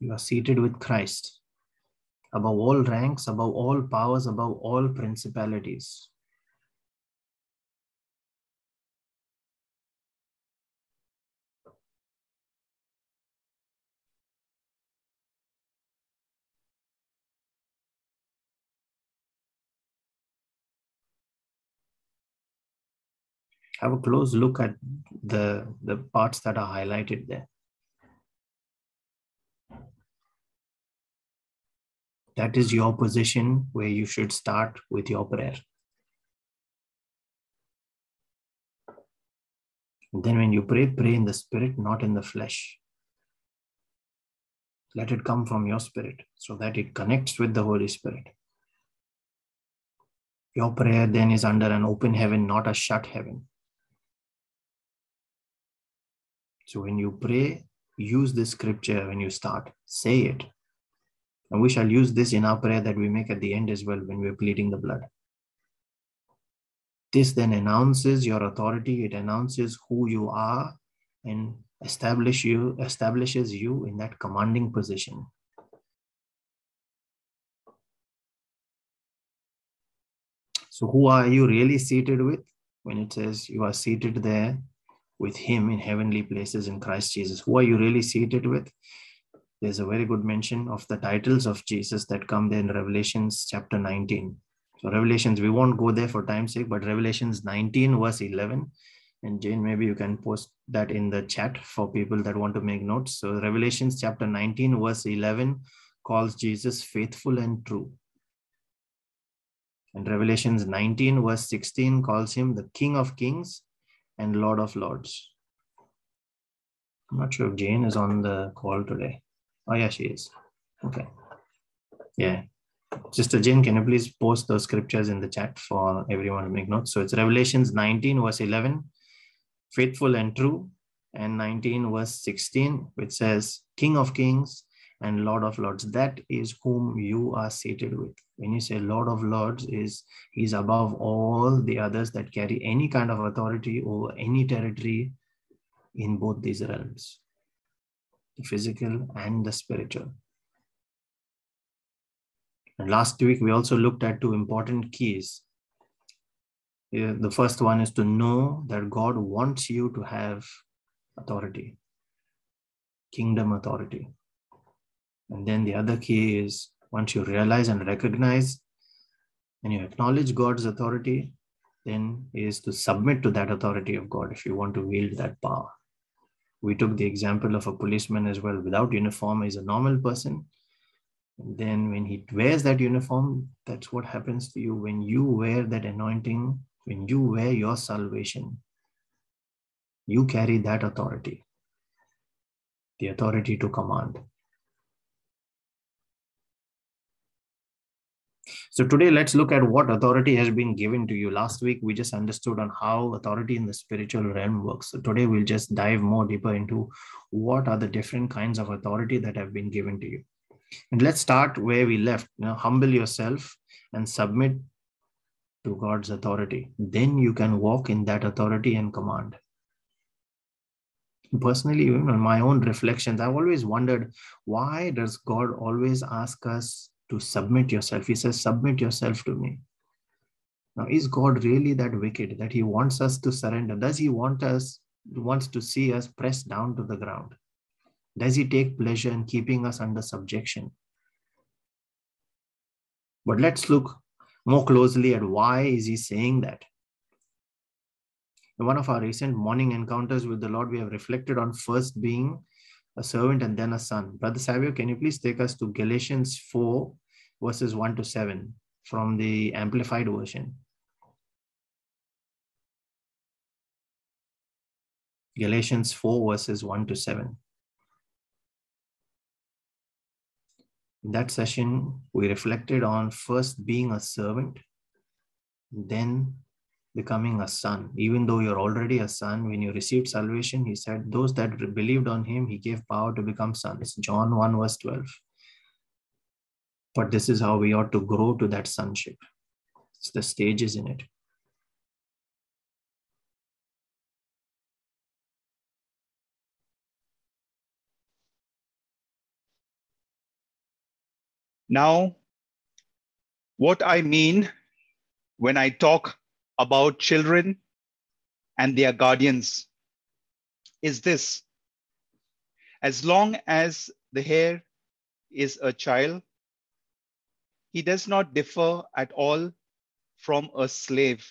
You are seated with Christ above all ranks, above all powers, above all principalities. have a close look at the, the parts that are highlighted there. That is your position where you should start with your prayer. Then when you pray, pray in the spirit, not in the flesh. Let it come from your spirit so that it connects with the Holy Spirit. Your prayer then is under an open heaven, not a shut heaven. So when you pray, use this scripture when you start, say it. And we shall use this in our prayer that we make at the end as well when we're pleading the blood. This then announces your authority, it announces who you are and establish you, establishes you in that commanding position. So, who are you really seated with? When it says you are seated there with Him in heavenly places in Christ Jesus, who are you really seated with? There's a very good mention of the titles of Jesus that come there in Revelations chapter 19. So, Revelations, we won't go there for time's sake, but Revelations 19, verse 11. And Jane, maybe you can post that in the chat for people that want to make notes. So, Revelations chapter 19, verse 11 calls Jesus faithful and true. And Revelations 19, verse 16 calls him the King of Kings and Lord of Lords. I'm not sure if Jane is on the call today. Oh, yeah, she is. Okay. Yeah. Sister Jane, can you please post those scriptures in the chat for everyone to make notes? So it's Revelations 19, verse 11, faithful and true, and 19, verse 16, which says, King of Kings and Lord of Lords. That is whom you are seated with. When you say Lord of Lords, is He's above all the others that carry any kind of authority over any territory in both these realms, the physical and the spiritual. And last week we also looked at two important keys. Uh, the first one is to know that God wants you to have authority, kingdom authority. And then the other key is once you realize and recognize and you acknowledge God's authority, then is to submit to that authority of God if you want to wield that power. We took the example of a policeman as well. Without uniform, is a normal person. And then when he wears that uniform, that's what happens to you. When you wear that anointing, when you wear your salvation, you carry that authority, the authority to command. So today, let's look at what authority has been given to you. Last week, we just understood on how authority in the spiritual realm works. So today, we'll just dive more deeper into what are the different kinds of authority that have been given to you. And let's start where we left. You know, humble yourself and submit to God's authority. Then you can walk in that authority and command. Personally, even on my own reflections, I've always wondered why does God always ask us to submit yourself. He says, Submit yourself to me. Now, is God really that wicked that He wants us to surrender? Does He want us, wants to see us pressed down to the ground? Does He take pleasure in keeping us under subjection? But let's look more closely at why is He saying that. In one of our recent morning encounters with the Lord, we have reflected on first being a servant and then a son. Brother Savio, can you please take us to Galatians 4, verses 1 to 7 from the Amplified Version? Galatians 4, verses 1 to 7. In that session, we reflected on first being a servant, then becoming a son. Even though you're already a son, when you received salvation, he said, Those that believed on him, he gave power to become sons. John 1, verse 12. But this is how we ought to grow to that sonship. It's the stages in it. Now, what I mean when I talk about children and their guardians is this as long as the heir is a child, he does not differ at all from a slave,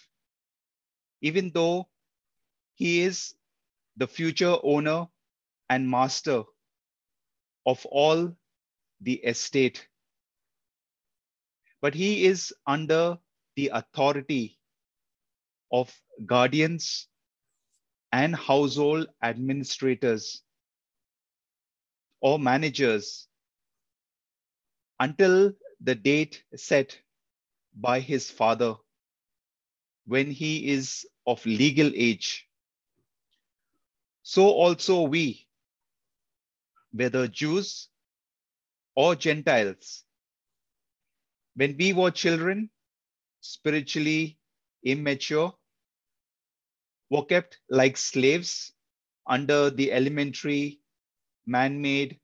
even though he is the future owner and master of all the estate. But he is under the authority of guardians and household administrators or managers until the date set by his father when he is of legal age. So also we, whether Jews or Gentiles, when we were children, spiritually immature, were kept like slaves under the elementary, man made,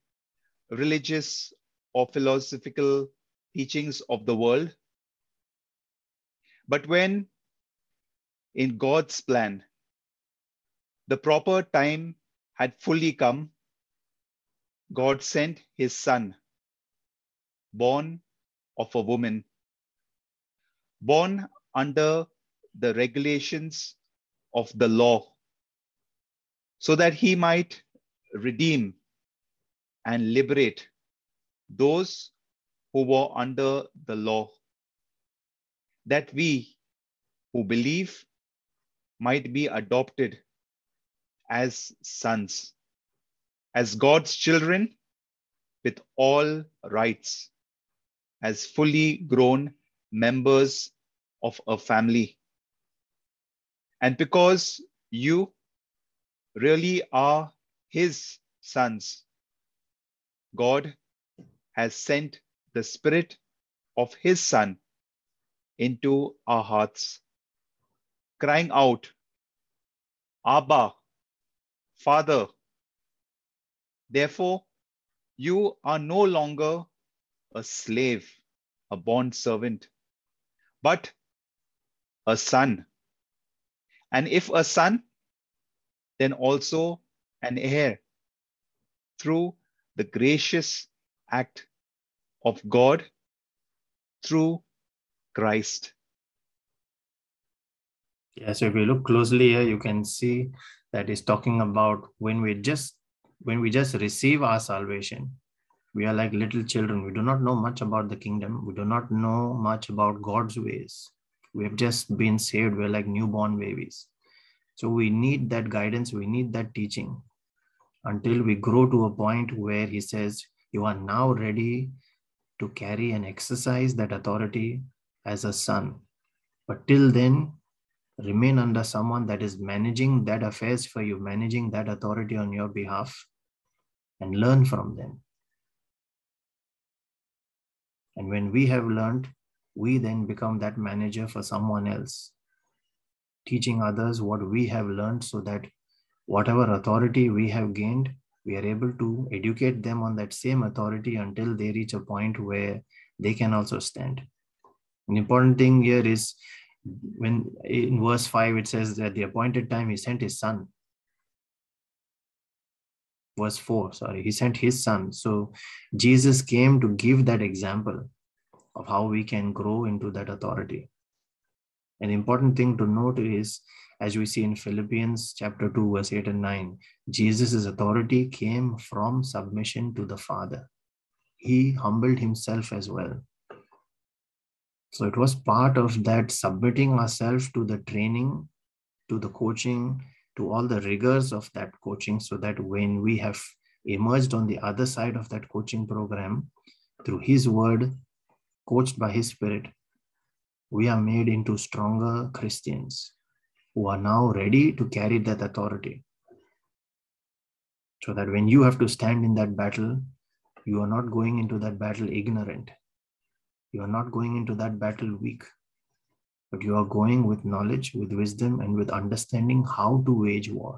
religious, or philosophical teachings of the world. But when, in God's plan, the proper time had fully come, God sent his son, born of a woman, born under the regulations of the law, so that he might redeem and liberate those who were under the law, that we who believe might be adopted as sons, as God's children with all rights, as fully grown members of a family. And because you really are his sons, God has sent the spirit of his son into our hearts, crying out, Abba, Father. Therefore, you are no longer a slave, a bond servant, but a son. And if a son, then also an heir through the gracious act of God through Christ. Yeah, so if you look closely here, you can see that is talking about when we just when we just receive our salvation, we are like little children. We do not know much about the kingdom. We do not know much about God's ways. We have just been saved. We're like newborn babies. So we need that guidance. We need that teaching until we grow to a point where He says, You are now ready to carry and exercise that authority as a son. But till then, remain under someone that is managing that affairs for you, managing that authority on your behalf, and learn from them. And when we have learned, we then become that manager for someone else, teaching others what we have learned so that whatever authority we have gained, we are able to educate them on that same authority until they reach a point where they can also stand. An important thing here is when in verse 5 it says that the appointed time he sent his son. Verse 4, sorry, he sent his son. So Jesus came to give that example of how we can grow into that authority. An important thing to note is as we see in Philippians chapter 2, verse 8 and 9, Jesus' authority came from submission to the Father. He humbled himself as well. So it was part of that submitting ourselves to the training, to the coaching, to all the rigors of that coaching, so that when we have emerged on the other side of that coaching program, through His word, coached by His Spirit, we are made into stronger Christians who are now ready to carry that authority. So that when you have to stand in that battle, you are not going into that battle ignorant. You are not going into that battle weak, but you are going with knowledge, with wisdom, and with understanding how to wage war.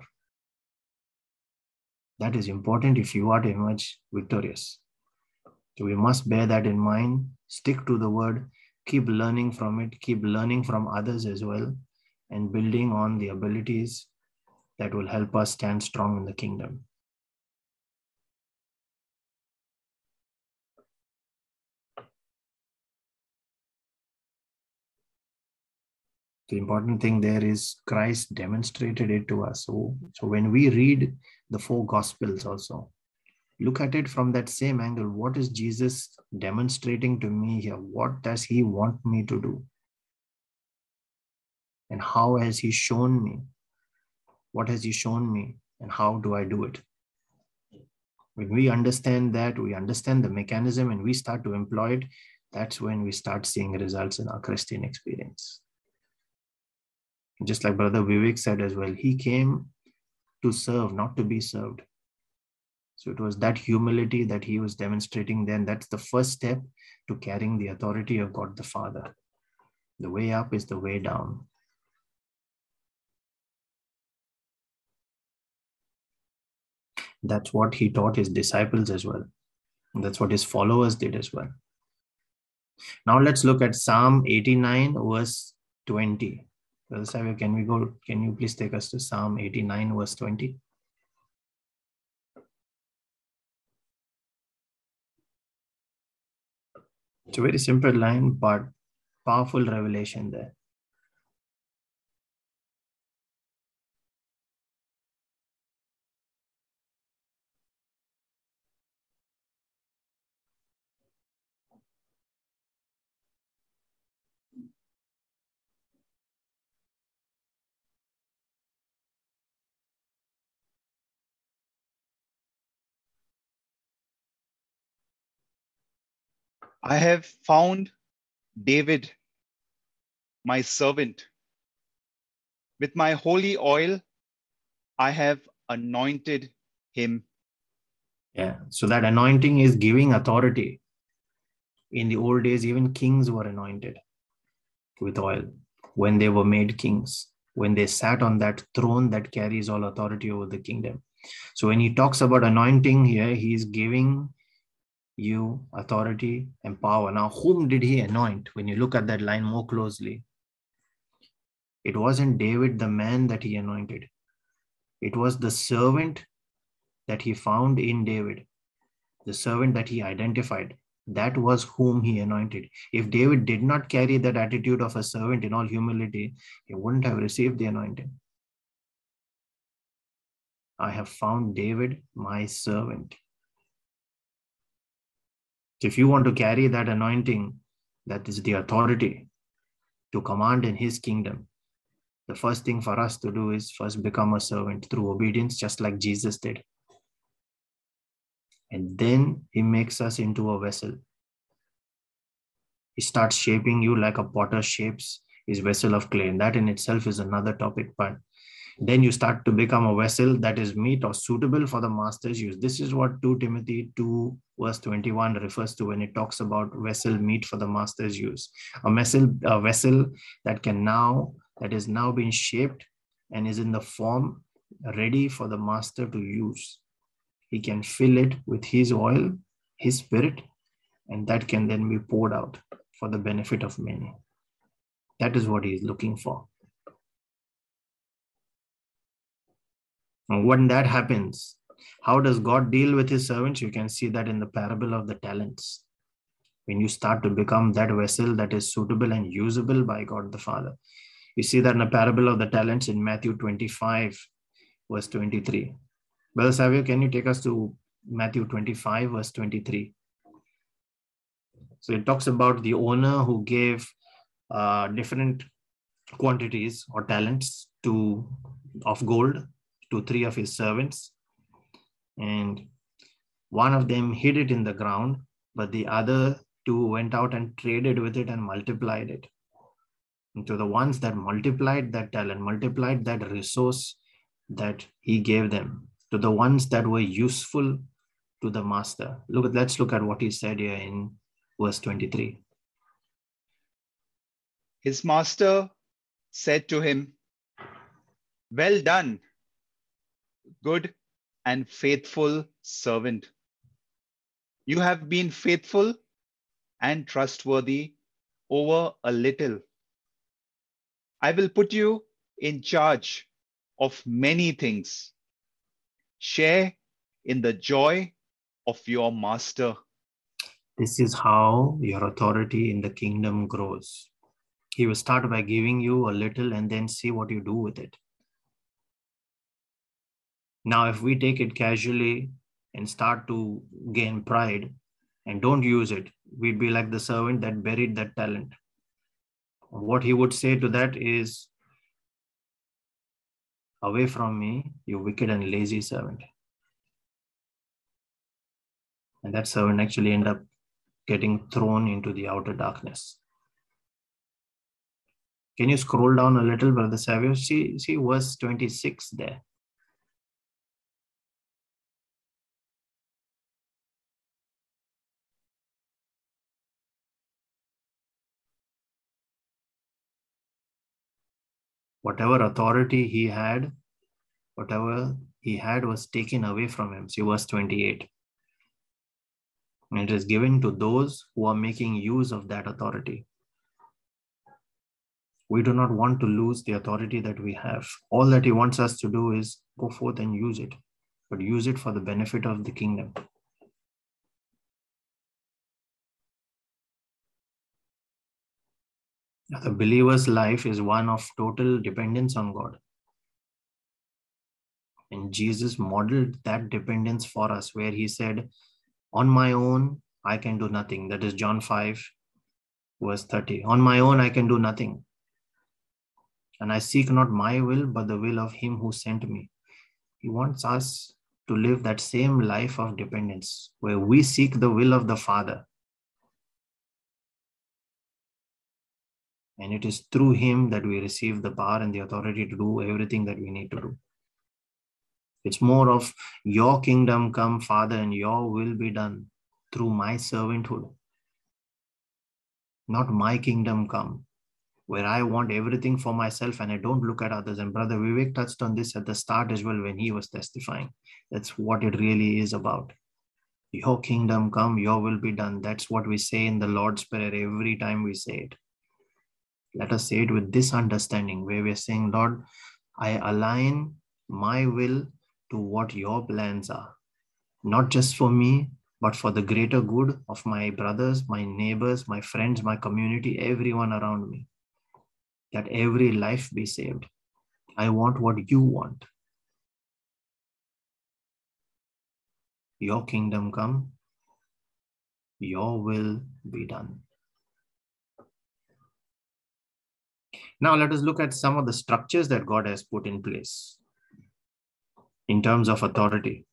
That is important if you are to emerge victorious. So we must bear that in mind, stick to the word, keep learning from it, keep learning from others as well, and building on the abilities that will help us stand strong in the kingdom. the important thing there is Christ demonstrated it to us. So, so when we read the four gospels also, look at it from that same angle. What is Jesus demonstrating to me here? What does he want me to do? And how has he shown me What has He shown me? And how do I do it? When we understand that, we understand the mechanism and we start to employ it, that's when we start seeing results in our Christian experience. Just like Brother Vivek said as well, he came to serve, not to be served. So it was that humility that he was demonstrating then. That's the first step to carrying the authority of God the Father. The way up is the way down. That's what he taught his disciples as well. And that's what his followers did as well. Now let's look at Psalm 89, verse 20. Brother Savio, can we go? Can you please take us to Psalm 89, verse 20? It's a very simple line, but powerful revelation there. I have found David, my servant. With my holy oil, I have anointed him. Yeah, so that anointing is giving authority. In the old days, even kings were anointed with oil when they were made kings, when they sat on that throne that carries all authority over the kingdom. So when he talks about anointing here, he's giving you authority and power. Now, whom did he anoint? When you look at that line more closely, it wasn't David, the man that he anointed, it was the servant that he found in David, the servant that he identified. That was whom he anointed. If David did not carry that attitude of a servant in all humility, he wouldn't have received the anointing. I have found David, my servant. If you want to carry that anointing, that is the authority to command in his kingdom, the first thing for us to do is first become a servant through obedience, just like Jesus did. And then he makes us into a vessel. He starts shaping you like a potter shapes his vessel of clay. And that in itself is another topic. But then you start to become a vessel that is meet or suitable for the master's use. This is what 2 Timothy 2 verse 21 refers to when it talks about vessel meet for the master's use. A vessel, a vessel that can now, that is now being shaped and is in the form ready for the master to use. He can fill it with his oil, his spirit, and that can then be poured out for the benefit of many. That is what he is looking for. When that happens, how does God deal with his servants? You can see that in the parable of the talents. When you start to become that vessel that is suitable and usable by God the Father. You see that in the parable of the talents in Matthew 25, verse 23. Brother Savio, can you take us to Matthew 25, verse 23? So it talks about the owner who gave uh, different quantities or talents to of gold to three of his servants and one of them hid it in the ground, but the other two went out and traded with it and multiplied it. And to the ones that multiplied that talent, multiplied that resource that he gave them, to the ones that were useful to the master. Look at let's look at what he said here in verse 23. His master said to him, Well done, good and faithful servant. You have been faithful and trustworthy over a little. I will put you in charge of many things. Share in the joy of your master. This is how your authority in the kingdom grows. He will start by giving you a little and then see what you do with it. Now, if we take it casually and start to gain pride and don't use it, we'd be like the servant that buried that talent. What he would say to that is, Away from me, you wicked and lazy servant. And that servant actually ended up getting thrown into the outer darkness. Can you scroll down a little, Brother Savio? See, see verse 26 there. Whatever authority he had, whatever he had was taken away from him. See verse 28. And it is given to those who are making use of that authority. We do not want to lose the authority that we have. All that he wants us to do is go forth and use it, but use it for the benefit of the kingdom. The believer's life is one of total dependence on God. And Jesus modeled that dependence for us, where he said, On my own, I can do nothing. That is John 5, verse 30. On my own, I can do nothing. And I seek not my will, but the will of him who sent me. He wants us to live that same life of dependence, where we seek the will of the Father And it is through him that we receive the power and the authority to do everything that we need to do. It's more of your kingdom come, Father, and your will be done through my servanthood. Not my kingdom come, where I want everything for myself and I don't look at others. And Brother Vivek touched on this at the start as well when he was testifying. That's what it really is about. Your kingdom come, your will be done. That's what we say in the Lord's Prayer every time we say it. Let us say it with this understanding where we're saying, Lord, I align my will to what your plans are, not just for me, but for the greater good of my brothers, my neighbors, my friends, my community, everyone around me. That every life be saved. I want what you want. Your kingdom come, your will be done. Now let us look at some of the structures that God has put in place in terms of authority.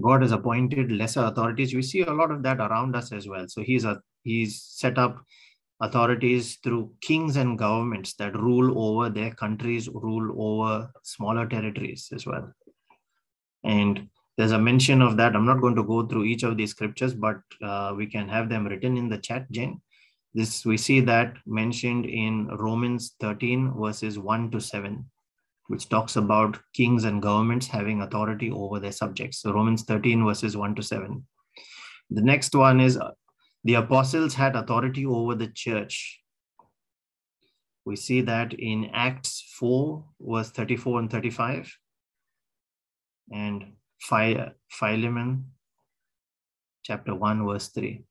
God has appointed lesser authorities. We see a lot of that around us as well. So he's a he's set up authorities through kings and governments that rule over their countries, rule over smaller territories as well. And there's a mention of that. I'm not going to go through each of these scriptures, but uh, we can have them written in the chat, Jen. This we see that mentioned in Romans 13 verses 1 to 7, which talks about kings and governments having authority over their subjects. So Romans 13 verses 1 to 7. The next one is the apostles had authority over the church. We see that in Acts 4, verse 34 and 35, and Philemon, chapter 1, verse 3.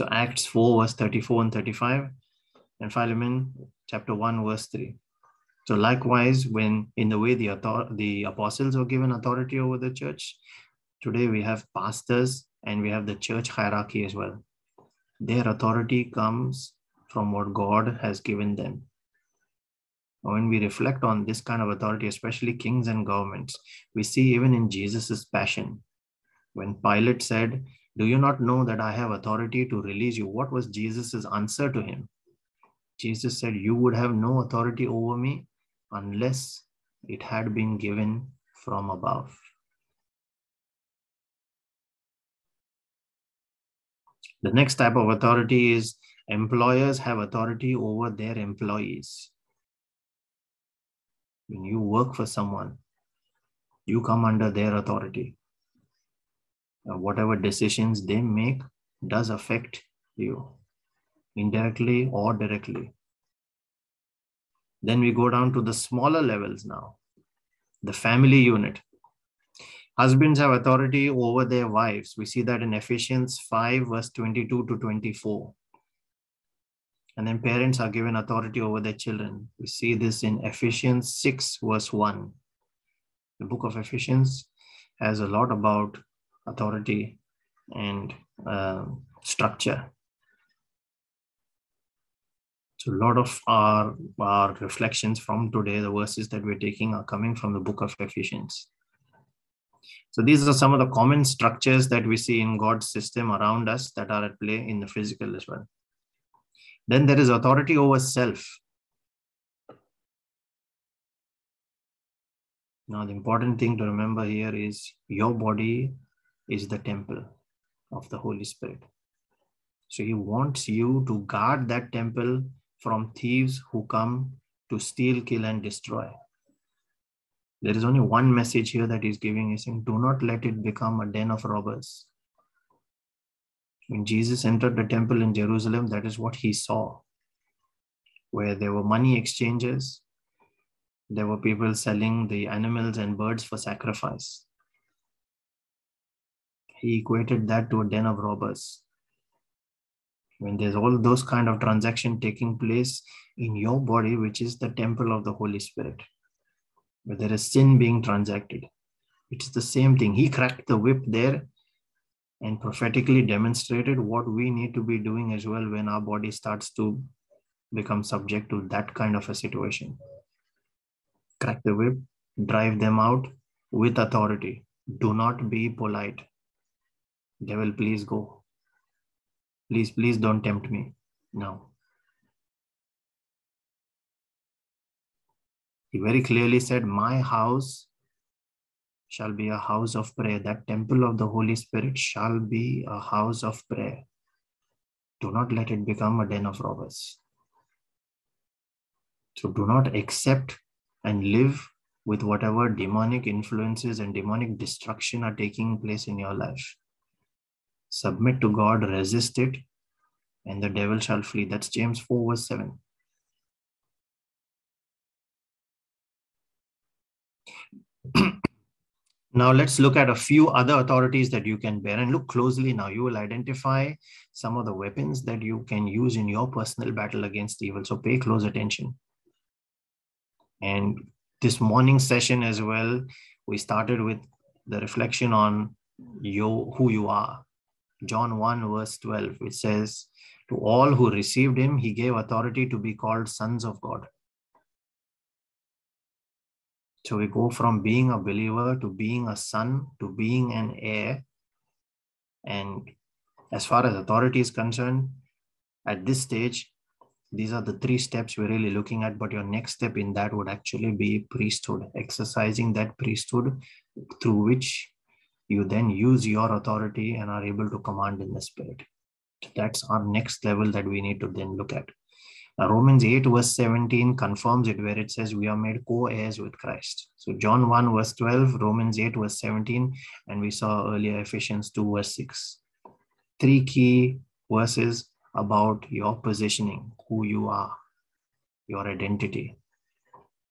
So Acts 4, verse 34 and 35, and Philemon chapter 1, verse 3. So likewise, when in the way the, author- the apostles were given authority over the church, today we have pastors and we have the church hierarchy as well. Their authority comes from what God has given them. When we reflect on this kind of authority, especially kings and governments, we see even in Jesus's passion, when Pilate said, do you not know that I have authority to release you? What was Jesus' answer to him? Jesus said, You would have no authority over me unless it had been given from above. The next type of authority is employers have authority over their employees. When you work for someone, you come under their authority uh, whatever decisions they make does affect you indirectly or directly. Then we go down to the smaller levels now, the family unit. Husbands have authority over their wives. We see that in Ephesians 5, verse 22 to 24. And then parents are given authority over their children. We see this in Ephesians 6, verse 1. The book of Ephesians has a lot about authority and uh, structure. So a lot of our, our reflections from today, the verses that we're taking are coming from the book of Ephesians. So these are some of the common structures that we see in God's system around us that are at play in the physical as well. Then there is authority over self. Now, the important thing to remember here is your body is the temple of the Holy Spirit. So he wants you to guard that temple from thieves who come to steal, kill, and destroy. There is only one message here that he's giving. He's saying, Do not let it become a den of robbers. When Jesus entered the temple in Jerusalem, that is what he saw, where there were money exchanges, there were people selling the animals and birds for sacrifice. He equated that to a den of robbers. When there's all those kind of transaction taking place in your body which is the temple of the holy spirit where there is sin being transacted it's the same thing. He cracked the whip there and prophetically demonstrated what we need to be doing as well when our body starts to become subject to that kind of a situation. Crack the whip drive them out with authority. Do not be polite devil please go Please, please don't tempt me now. He very clearly said, My house shall be a house of prayer. That temple of the Holy Spirit shall be a house of prayer. Do not let it become a den of robbers. So do not accept and live with whatever demonic influences and demonic destruction are taking place in your life submit to God, resist it, and the devil shall flee. That's James 4, verse 7. now let's look at a few other authorities that you can bear and look closely now. You will identify some of the weapons that you can use in your personal battle against evil. So pay close attention. And this morning session as well, we started with the reflection on you, who you are John 1, verse 12, which says, To all who received him, he gave authority to be called sons of God. So we go from being a believer to being a son to being an heir. And as far as authority is concerned, at this stage, these are the three steps we're really looking at. But your next step in that would actually be priesthood, exercising that priesthood through which you then use your authority and are able to command in the spirit. That's our next level that we need to then look at. Romans 8, verse 17 confirms it where it says we are made co heirs with Christ. So, John 1, verse 12, Romans 8, verse 17, and we saw earlier Ephesians 2, verse 6. Three key verses about your positioning, who you are, your identity.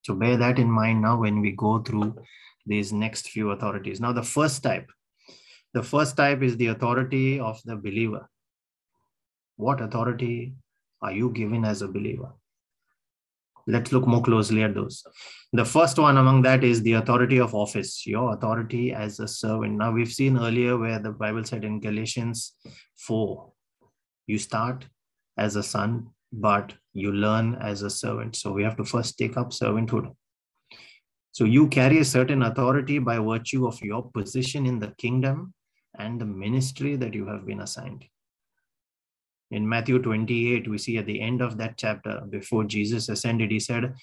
So, bear that in mind now when we go through these next few authorities. Now, the first type, the first type is the authority of the believer. What authority are you given as a believer? Let's look more closely at those. The first one among that is the authority of office, your authority as a servant. Now, we've seen earlier where the Bible said in Galatians 4, you start as a son, but you learn as a servant. So we have to first take up servanthood. So you carry a certain authority by virtue of your position in the kingdom and the ministry that you have been assigned. In Matthew 28, we see at the end of that chapter, before Jesus ascended, he said,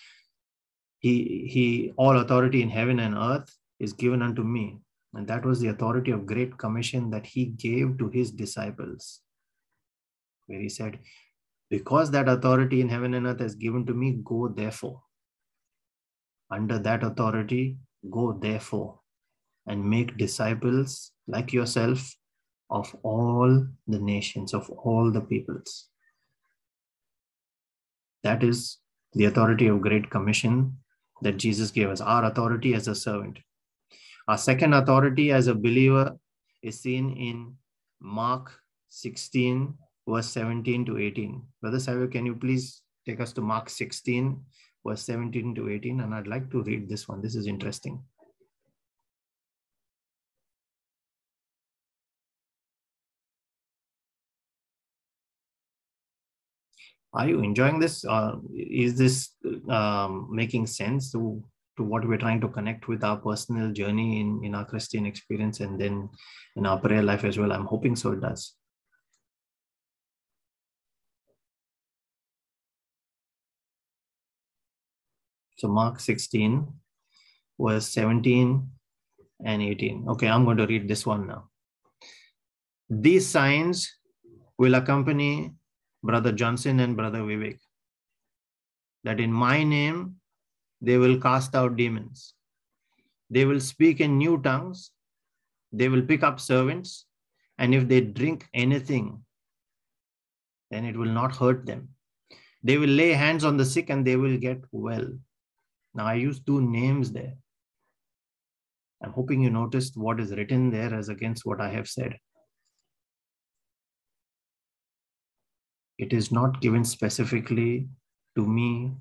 he, he, all authority in heaven and earth is given unto me. And that was the authority of great commission that he gave to his disciples. Where he said, Because that authority in heaven and earth is given to me, go therefore under that authority, go therefore and make disciples like yourself of all the nations, of all the peoples. That is the authority of Great Commission that Jesus gave us, our authority as a servant. Our second authority as a believer is seen in Mark 16, verse 17 to 18. Brother Savio, can you please take us to Mark 16, verse 17 to 18. And I'd like to read this one. This is interesting. Are you enjoying this? Uh, is this um, making sense to, to what we're trying to connect with our personal journey in, in our Christian experience and then in our prayer life as well? I'm hoping so it does. So Mark 16, verse 17 and 18. Okay, I'm going to read this one now. These signs will accompany Brother Johnson and Brother Vivek. That in my name, they will cast out demons. They will speak in new tongues. They will pick up servants. And if they drink anything, then it will not hurt them. They will lay hands on the sick and they will get well. Now, I use two names there. I'm hoping you noticed what is written there as against what I have said. It is not given specifically to me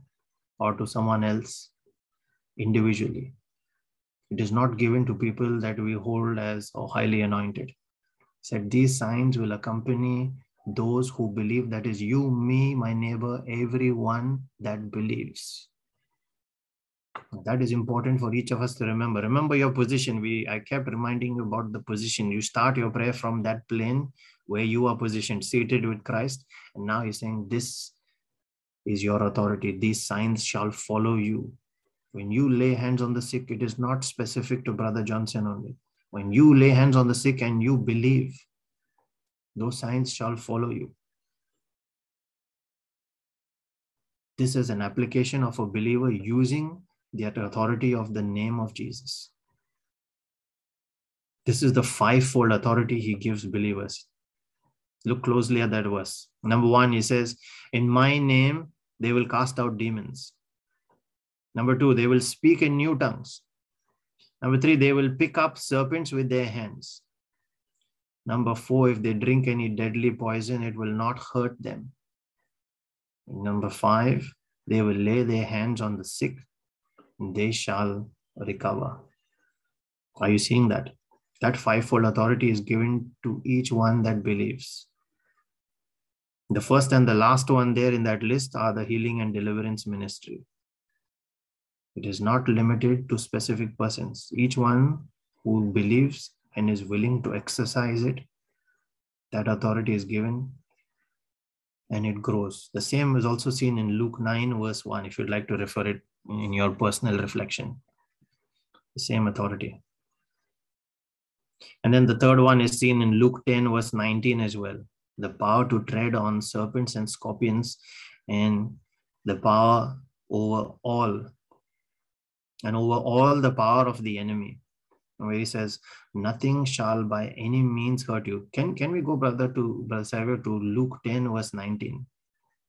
or to someone else individually. It is not given to people that we hold as or highly anointed. Said these signs will accompany those who believe that is you, me, my neighbor, everyone that believes. That is important for each of us to remember. Remember your position. We I kept reminding you about the position. You start your prayer from that plane where you are positioned, seated with Christ. And now he's saying, This is your authority. These signs shall follow you. When you lay hands on the sick, it is not specific to Brother Johnson only. When you lay hands on the sick and you believe, those signs shall follow you. This is an application of a believer using the authority of the name of Jesus. This is the fivefold authority he gives believers. Look closely at that verse. Number one, he says, In my name, they will cast out demons. Number two, they will speak in new tongues. Number three, they will pick up serpents with their hands. Number four, if they drink any deadly poison, it will not hurt them. Number five, they will lay their hands on the sick they shall recover. Are you seeing that? That fivefold authority is given to each one that believes. The first and the last one there in that list are the healing and deliverance ministry. It is not limited to specific persons. Each one who believes and is willing to exercise it, that authority is given and it grows. The same is also seen in Luke 9, verse 1, if you'd like to refer it in your personal reflection. The same authority. And then the third one is seen in Luke 10, verse 19 as well. The power to tread on serpents and scorpions, and the power over all, and over all the power of the enemy. Where he says, Nothing shall by any means hurt you. Can, can we go, brother, to Brother Savio, to Luke 10, verse 19?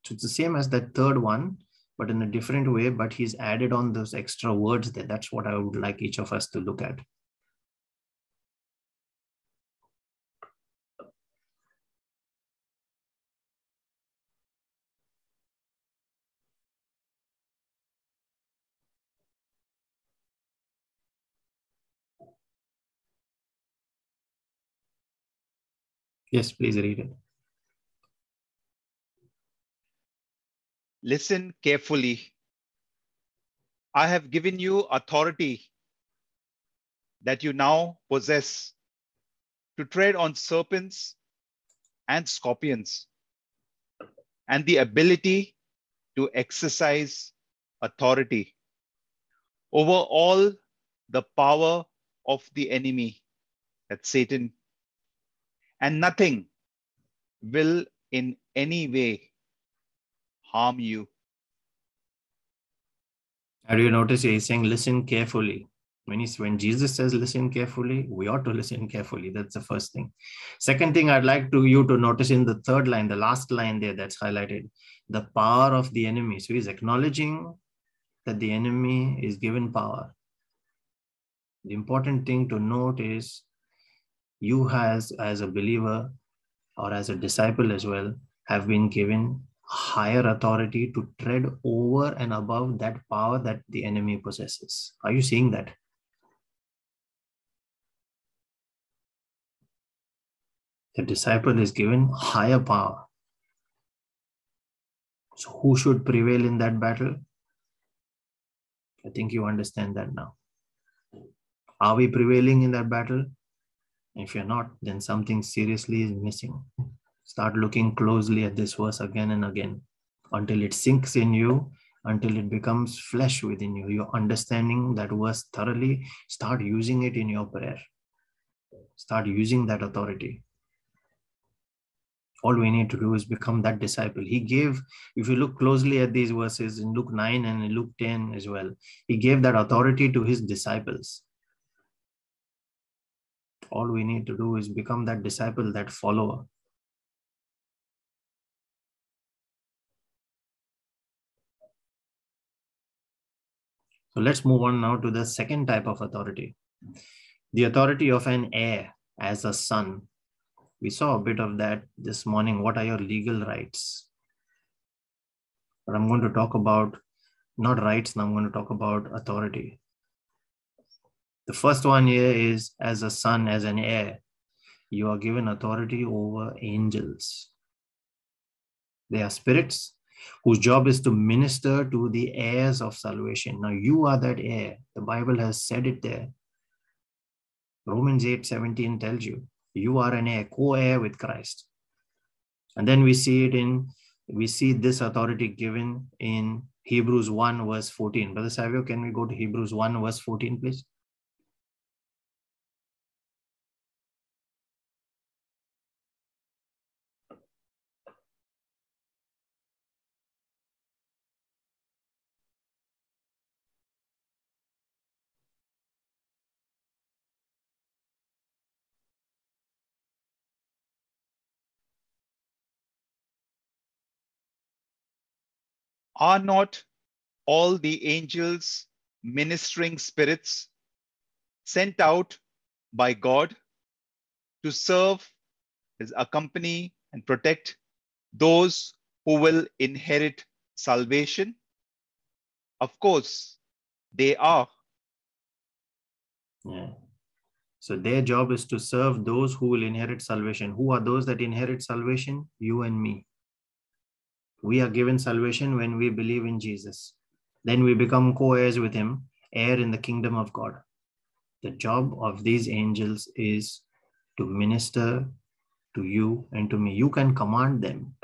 So it's the same as that third one, but in a different way, but he's added on those extra words there. That's what I would like each of us to look at. Yes, please read it. Listen carefully. I have given you authority that you now possess to tread on serpents and scorpions, and the ability to exercise authority over all the power of the enemy, that's Satan, and nothing will in any way harm you. Have you notice he's saying, listen carefully. When, he's, when Jesus says listen carefully, we ought to listen carefully. That's the first thing. Second thing I'd like to you to notice in the third line, the last line there that's highlighted, the power of the enemy. So he's acknowledging that the enemy is given power. The important thing to note is you has as a believer or as a disciple as well have been given higher authority to tread over and above that power that the enemy possesses. Are you seeing that? The disciple is given higher power. So, who should prevail in that battle? I think you understand that now. Are we prevailing in that battle? If you're not, then something seriously is missing. Start looking closely at this verse again and again until it sinks in you, until it becomes flesh within you. You're understanding that verse thoroughly. Start using it in your prayer. Start using that authority all we need to do is become that disciple he gave if you look closely at these verses in luke 9 and in luke 10 as well he gave that authority to his disciples all we need to do is become that disciple that follower so let's move on now to the second type of authority the authority of an heir as a son we saw a bit of that this morning. What are your legal rights? But I'm going to talk about not rights, now I'm going to talk about authority. The first one here is as a son, as an heir, you are given authority over angels. They are spirits whose job is to minister to the heirs of salvation. Now, you are that heir. The Bible has said it there. Romans 8 17 tells you you are an heir, co-heir with Christ. And then we see it in, we see this authority given in Hebrews 1 verse 14. Brother Savio, can we go to Hebrews 1 verse 14, please? Are not all the angels ministering spirits sent out by God to serve, accompany, and protect those who will inherit salvation? Of course, they are. Yeah. So their job is to serve those who will inherit salvation. Who are those that inherit salvation? You and me. We are given salvation when we believe in Jesus. Then we become co heirs with Him, heir in the kingdom of God. The job of these angels is to minister to you and to me. You can command them.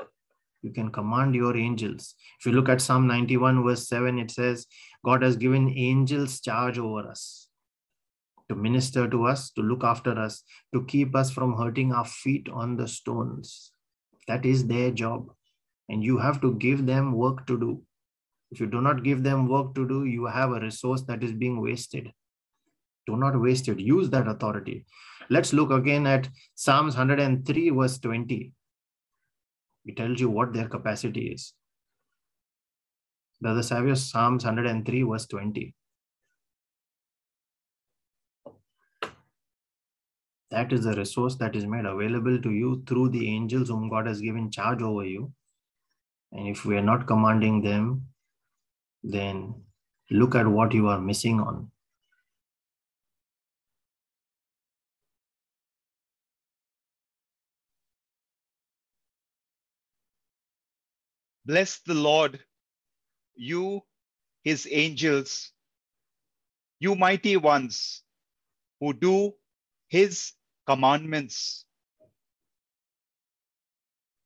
You can command your angels. If you look at Psalm 91, verse 7, it says, God has given angels charge over us to minister to us, to look after us, to keep us from hurting our feet on the stones. That is their job and you have to give them work to do. If you do not give them work to do, you have a resource that is being wasted. Do not waste it. Use that authority. Let's look again at Psalms 103, verse 20. It tells you what their capacity is. Brother Savio, Psalms 103, verse 20. That is the resource that is made available to you through the angels whom God has given charge over you and if we are not commanding them, then look at what you are missing on. Bless the Lord, you, his angels, you mighty ones who do his commandments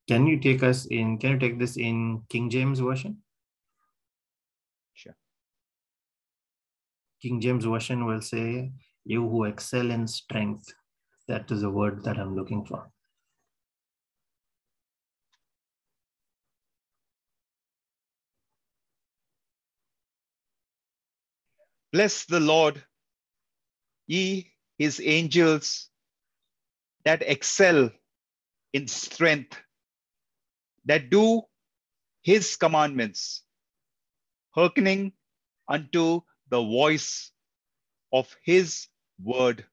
can you take us in, can you take this in King James Version? Sure. King James Version will say, You who excel in strength. That is the word that I'm looking for. Bless the Lord, ye his angels that excel in strength that do his commandments, hearkening unto the voice of his word.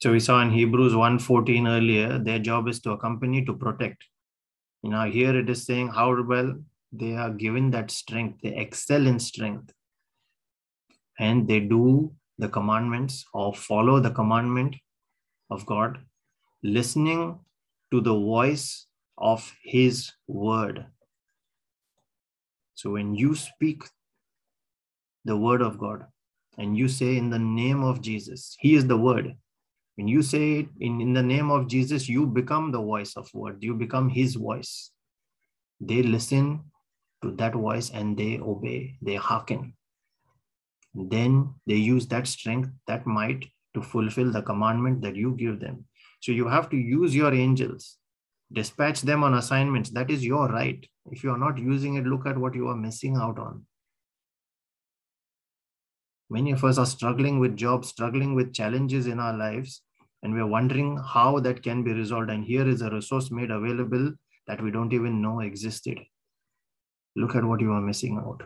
So we saw in Hebrews 1:14 earlier, their job is to accompany, to protect. You know, here it is saying how well they are given that strength, they excel in strength. And they do the commandments or follow the commandment of God, listening to the voice of his word. So when you speak the word of God and you say in the name of Jesus, He is the word. When you say it in, in the name of Jesus, you become the voice of word. You become His voice. They listen to that voice and they obey, they hearken. Then they use that strength, that might to fulfill the commandment that you give them. So you have to use your angels, dispatch them on assignments. That is your right. If you are not using it, look at what you are missing out on. Many of us are struggling with jobs, struggling with challenges in our lives, and we're wondering how that can be resolved. And here is a resource made available that we don't even know existed. Look at what you are missing out.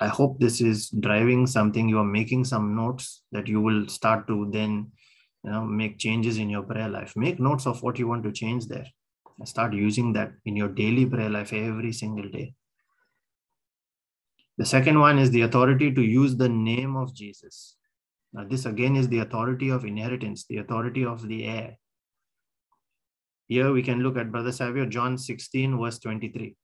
I hope this is driving something. You are making some notes that you will start to then you know, make changes in your prayer life. Make notes of what you want to change there. And start using that in your daily prayer life every single day. The second one is the authority to use the name of Jesus. Now, this again is the authority of inheritance, the authority of the heir. Here we can look at Brother Savio, John 16, verse 23.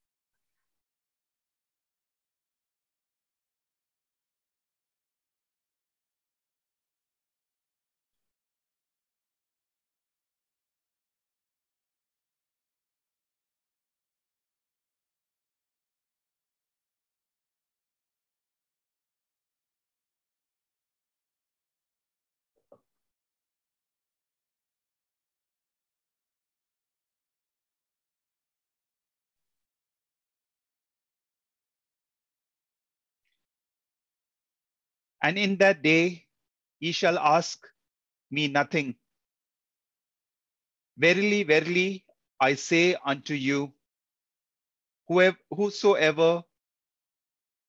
And in that day ye shall ask me nothing. Verily, verily, I say unto you, whosoever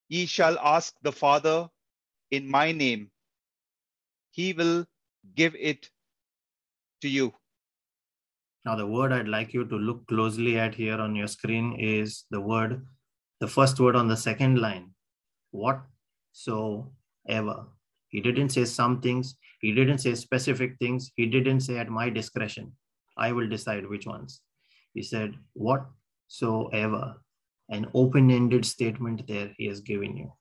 ye shall ask the Father in my name, he will give it to you. Now, the word I'd like you to look closely at here on your screen is the word, the first word on the second line. What so ever. He didn't say some things. He didn't say specific things. He didn't say at my discretion. I will decide which ones. He said, whatsoever. An open ended statement there he has given you.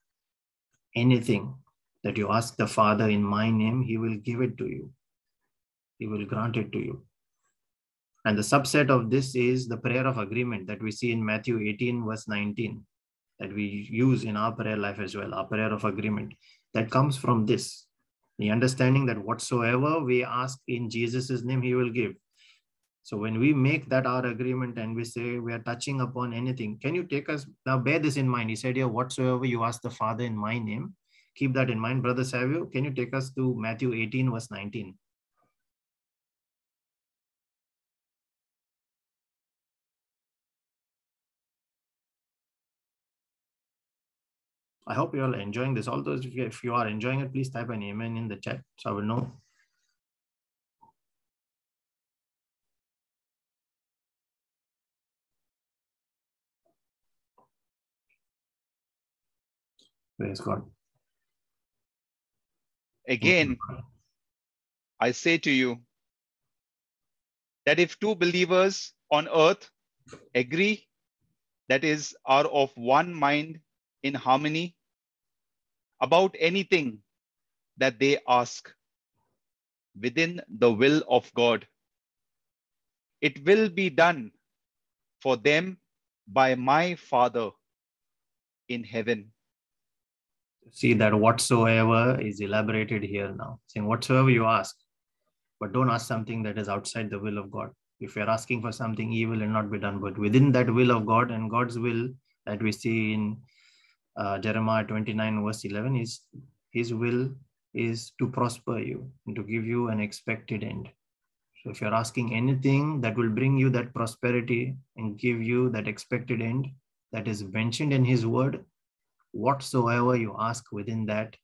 Anything that you ask the Father in my name, he will give it to you. He will grant it to you. And the subset of this is the prayer of agreement that we see in Matthew 18, verse 19, that we use in our prayer life as well, our prayer of agreement that comes from this the understanding that whatsoever we ask in Jesus' name, he will give. So when we make that our agreement and we say we are touching upon anything, can you take us now? Bear this in mind. He said here, whatsoever you ask the Father in my name, keep that in mind. Brother Savio, can you take us to Matthew 18, verse 19? I hope you all are enjoying this. Although if you are enjoying it, please type an amen in the chat so I will know. Praise God. Again, I say to you that if two believers on earth agree, that is, are of one mind in harmony about anything that they ask within the will of God. It will be done for them by my Father in heaven. See that whatsoever is elaborated here now, saying whatsoever you ask, but don't ask something that is outside the will of God. If you're asking for something evil and not be done, but within that will of God and God's will that we see in uh, Jeremiah 29 verse 11 is his will is to prosper you and to give you an expected end. So if you're asking anything that will bring you that prosperity and give you that expected end that is mentioned in his word, whatsoever you ask within that,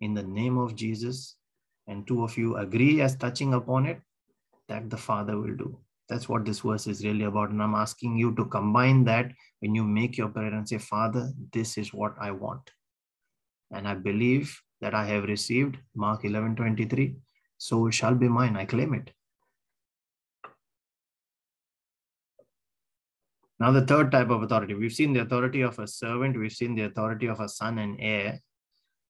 in the name of Jesus, and two of you agree as touching upon it, that the Father will do. That's what this verse is really about. And I'm asking you to combine that when you make your prayer and say, Father, this is what I want. And I believe that I have received, Mark 11 23, so it shall be mine. I claim it. Now, the third type of authority, we've seen the authority of a servant, we've seen the authority of a son and heir,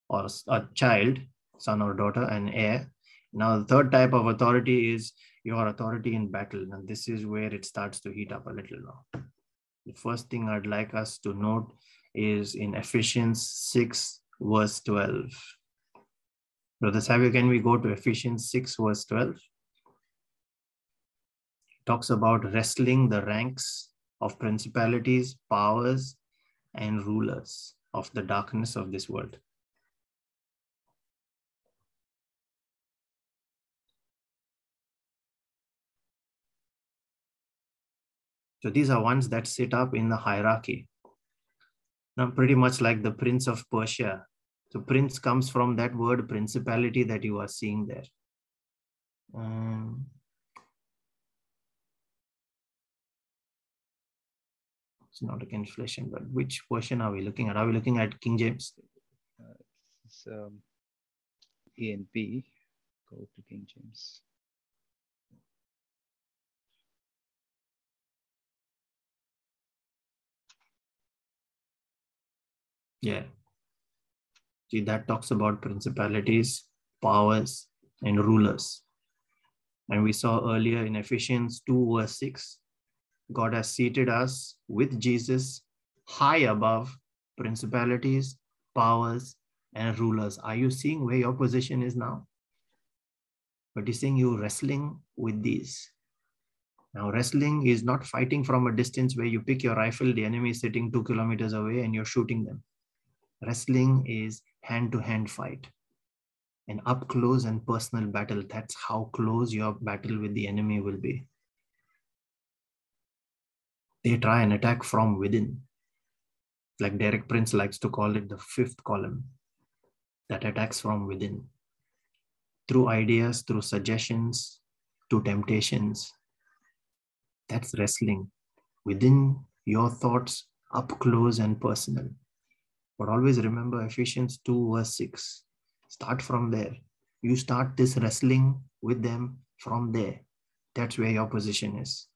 or a child, son or daughter, and heir. Now, the third type of authority is your authority in battle. And this is where it starts to heat up a little now. The first thing I'd like us to note is in Ephesians 6, verse 12. Brother Savio, can we go to Ephesians 6, verse 12? It talks about wrestling the ranks of principalities, powers, and rulers of the darkness of this world. So these are ones that sit up in the hierarchy. Now, pretty much like the prince of Persia. So prince comes from that word principality that you are seeing there. Um, it's not a inflation, but which version are we looking at? Are we looking at King James? Uh, it's um, A and B. Go to King James. Yeah. See, that talks about principalities, powers, and rulers. And we saw earlier in Ephesians 2, verse 6, God has seated us with Jesus high above principalities, powers, and rulers. Are you seeing where your position is now? But he's saying you're wrestling with these. Now, wrestling is not fighting from a distance where you pick your rifle, the enemy is sitting two kilometers away, and you're shooting them. Wrestling is hand to hand fight, an up close and personal battle. That's how close your battle with the enemy will be. They try and attack from within. Like Derek Prince likes to call it the fifth column that attacks from within through ideas, through suggestions, to temptations. That's wrestling within your thoughts, up close and personal. But always remember Ephesians 2, verse 6. Start from there. You start this wrestling with them from there. That's where your position is.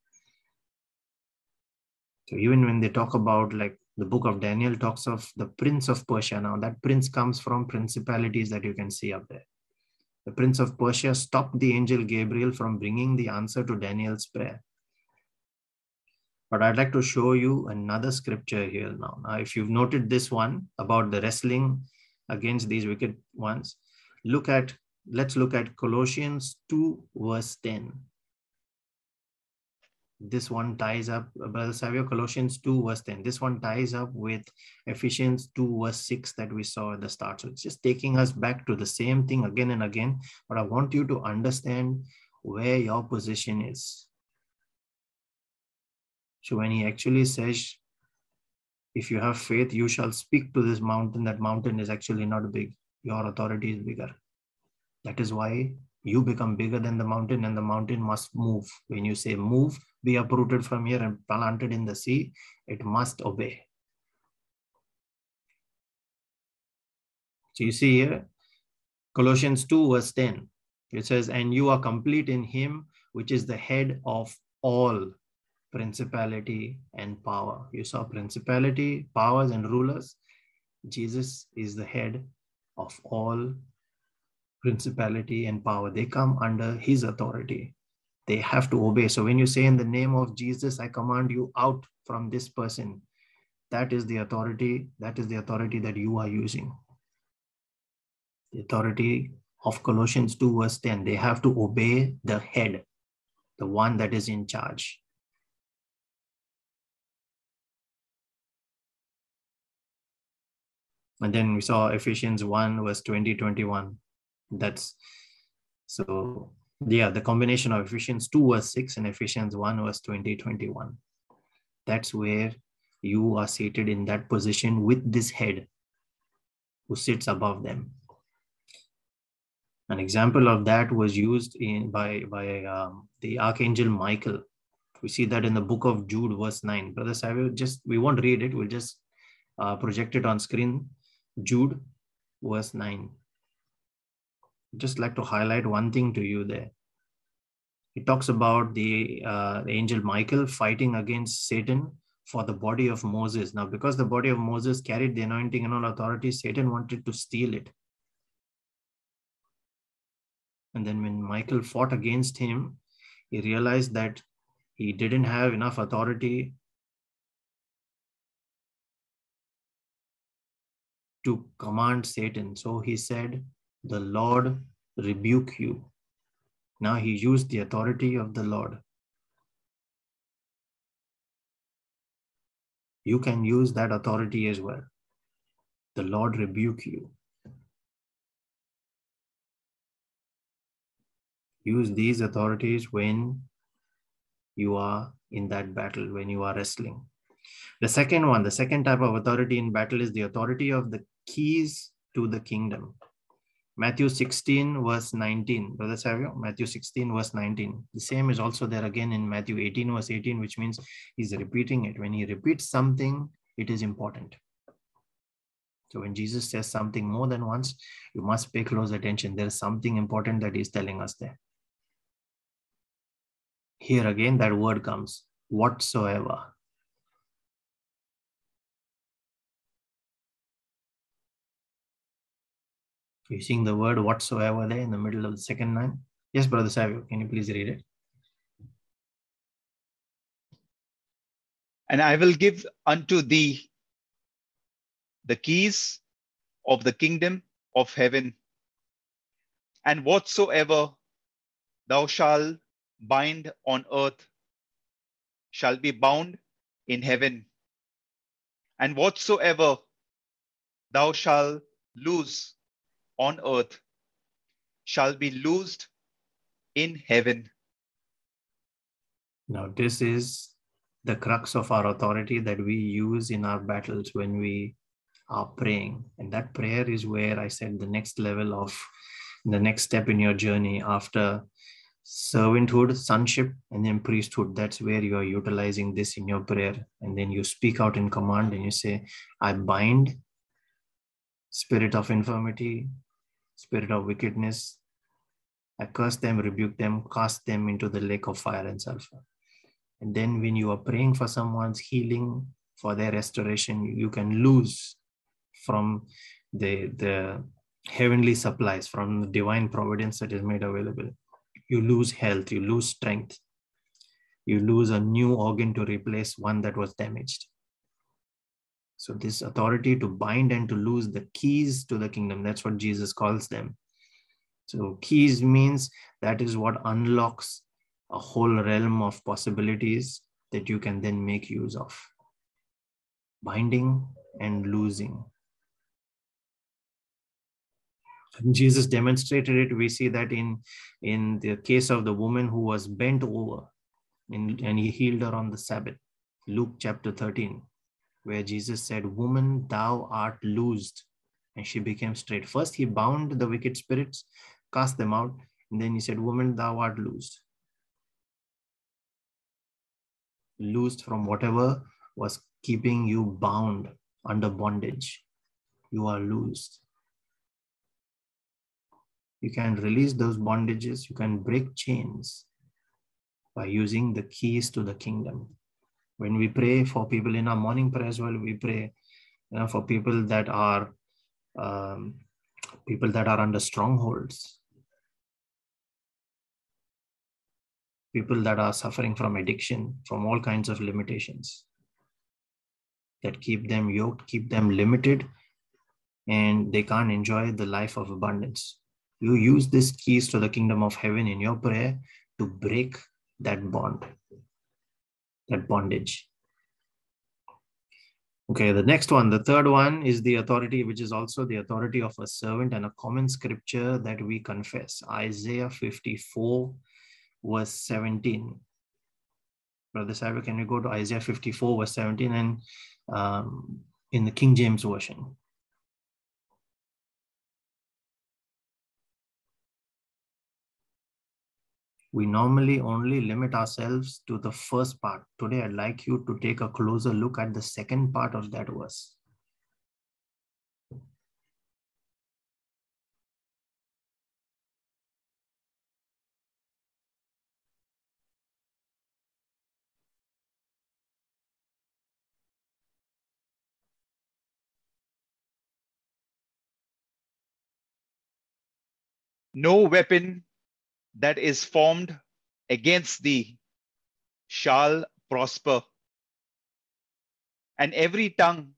So even when they talk about like the book of Daniel talks of the prince of Persia. Now that prince comes from principalities that you can see up there. The prince of Persia stopped the angel Gabriel from bringing the answer to Daniel's prayer. But I'd like to show you another scripture here now. Now, if you've noted this one about the wrestling against these wicked ones, look at, let's look at Colossians 2, verse 10. This one ties up, uh, Brother Savio, Colossians 2, verse 10. This one ties up with Ephesians 2, verse 6 that we saw at the start. So it's just taking us back to the same thing again and again. But I want you to understand where your position is so when he actually says, if you have faith, you shall speak to this mountain, that mountain is actually not big. Your authority is bigger. That is why you become bigger than the mountain and the mountain must move. When you say move, be uprooted from here and planted in the sea, it must obey. So you see here, Colossians 2 verse 10, it says, and you are complete in him, which is the head of all principality and power. You saw principality, powers, and rulers. Jesus is the head of all principality and power. They come under his authority. They have to obey. So when you say, In the name of Jesus, I command you out from this person, that is the authority. That is the authority that you are using. The authority of Colossians 2, verse 10. They have to obey the head, the one that is in charge. And then we saw Ephesians 1 verse 20, 21. That's so yeah, the combination of Ephesians 2 verse 6 and Ephesians 1 verse 20, 21. That's where you are seated in that position with this head who sits above them. An example of that was used in by, by um, the Archangel Michael. We see that in the book of Jude, verse 9. Brother Savio, just we won't read it, we'll just uh, project it on screen Jude, verse 9. Just like to highlight one thing to you there. It talks about the, uh, the angel Michael fighting against Satan for the body of Moses. Now, because the body of Moses carried the anointing and all authority, Satan wanted to steal it. And then when Michael fought against him, he realized that he didn't have enough authority to command Satan. So he said, The Lord rebuke you. Now he used the authority of the Lord. You can use that authority as well. The Lord rebuke you. Use these authorities when you are in that battle, when you are wrestling. The second one, the second type of authority in battle is the authority of the keys to the kingdom. Matthew 16, verse 19. Brother Savio, Matthew 16, verse 19. The same is also there again in Matthew 18, verse 18, which means he's repeating it. When he repeats something, it is important. So when Jesus says something more than once, you must pay close attention. There's something important that he's telling us there. Here again, that word comes whatsoever. You seeing the word whatsoever there in the middle of the second line? Yes, Brother Savio, can you please read it? And I will give unto thee the keys of the kingdom of heaven. And whatsoever thou shalt bind on earth shall be bound in heaven. And whatsoever thou shalt loose on earth shall be loosed in heaven. Now, this is the crux of our authority that we use in our battles when we are praying. And that prayer is where I said the next level of the next step in your journey after servanthood, sonship, and then priesthood. That's where you are utilizing this in your prayer. And then you speak out in command and you say, I bind spirit of infirmity, spirit of wickedness. I curse them, rebuke them, cast them into the lake of fire and sulfur. And then when you are praying for someone's healing, for their restoration, you can lose from the, the heavenly supplies, from the divine providence that is made available. You lose health, you lose strength, you lose a new organ to replace one that was damaged. So, this authority to bind and to lose the keys to the kingdom, that's what Jesus calls them. So, keys means that is what unlocks a whole realm of possibilities that you can then make use of. Binding and losing. Jesus demonstrated it. We see that in, in the case of the woman who was bent over in, and he healed her on the Sabbath. Luke chapter 13 where Jesus said, Woman, thou art loosed. And she became straight. First, he bound the wicked spirits, cast them out. And then he said, Woman, thou art loosed. Loosed from whatever was keeping you bound under bondage. You are loosed. You can release those bondages, you can break chains by using the keys to the kingdom when we pray for people in our morning prayer as well we pray you know, for people that are um, people that are under strongholds. People that are suffering from addiction from all kinds of limitations that keep them yoked keep them limited and they can't enjoy the life of abundance. You use these keys to the kingdom of heaven in your prayer to break that bond that bondage. Okay, the next one, the third one is the authority, which is also the authority of a servant and a common scripture that we confess. Isaiah 54, verse 17. Brother Savio, can you go to Isaiah 54, verse 17 and um, in the King James Version? we normally only limit ourselves to the first part. Today, I'd like you to take a closer look at the second part of that verse. No weapon that is formed against thee shall prosper, and every tongue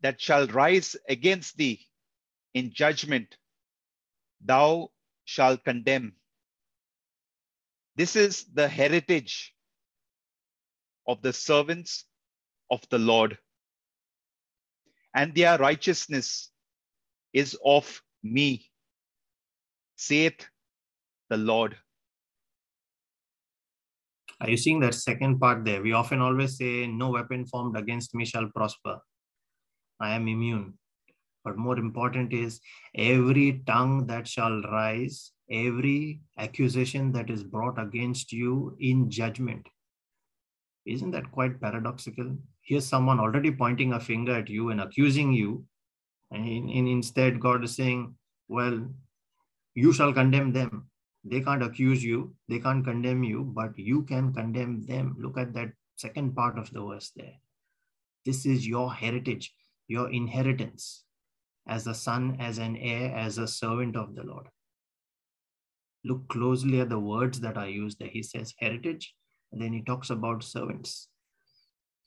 that shall rise against thee in judgment, thou shalt condemn. This is the heritage of the servants of the Lord, and their righteousness is of me, saith the Lord. Are you seeing that second part there? We often always say, No weapon formed against me shall prosper. I am immune. But more important is every tongue that shall rise, every accusation that is brought against you in judgment. Isn't that quite paradoxical? Here's someone already pointing a finger at you and accusing you. And, in, instead, God is saying, Well, you shall condemn them. They can't accuse you, they can't condemn you, but you can condemn them. Look at that second part of the verse there. This is your heritage, your inheritance as a son, as an heir, as a servant of the Lord. Look closely at the words that are used there. He says heritage, and then he talks about servants.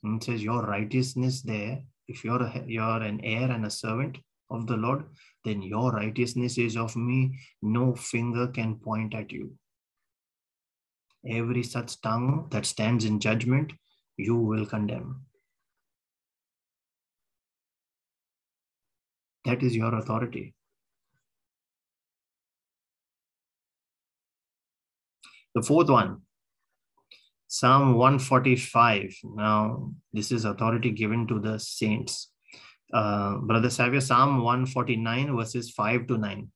And says your righteousness there, if you're, a, you're an heir and a servant of the Lord, then your righteousness is of me. No finger can point at you. Every such tongue that stands in judgment, you will condemn. That is your authority. The fourth one, Psalm 145. Now, this is authority given to the saints. Uh, Brother Savio, Psalm 149, verses 5 to 9.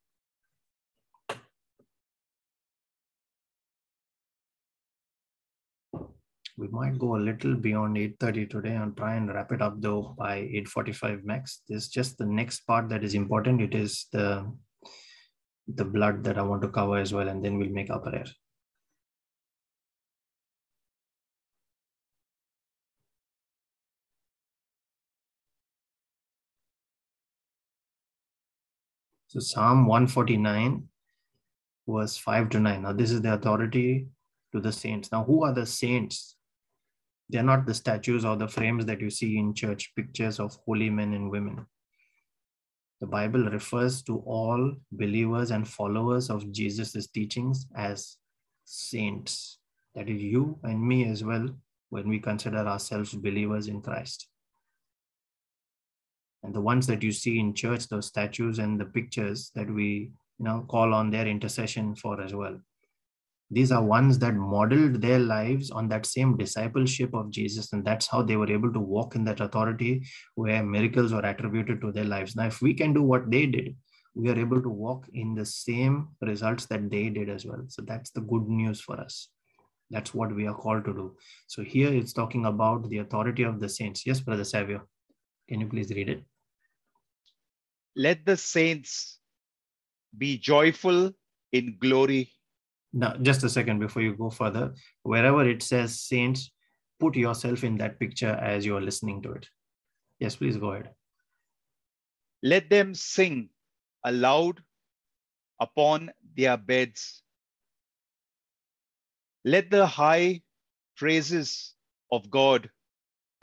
we might go a little beyond 8.30 today and try and wrap it up though by 8.45 max. This is just the next part that is important. It is the the blood that i want to cover as well and then we'll make our prayer so psalm 149 verse 5 to 9 now this is the authority to the saints now who are the saints they're not the statues or the frames that you see in church, pictures of holy men and women. The Bible refers to all believers and followers of Jesus' teachings as saints. That is you and me as well when we consider ourselves believers in Christ. And the ones that you see in church, those statues and the pictures that we you know call on their intercession for as well these are ones that modeled their lives on that same discipleship of Jesus. And that's how they were able to walk in that authority where miracles were attributed to their lives. Now, if we can do what they did, we are able to walk in the same results that they did as well. So that's the good news for us. That's what we are called to do. So here it's talking about the authority of the saints. Yes, Brother Savio, can you please read it? Let the saints be joyful in glory. Now just a second before you go further. Wherever it says saints put yourself in that picture as you're listening to it. Yes please go ahead. Let them sing aloud upon their beds. Let the high praises of god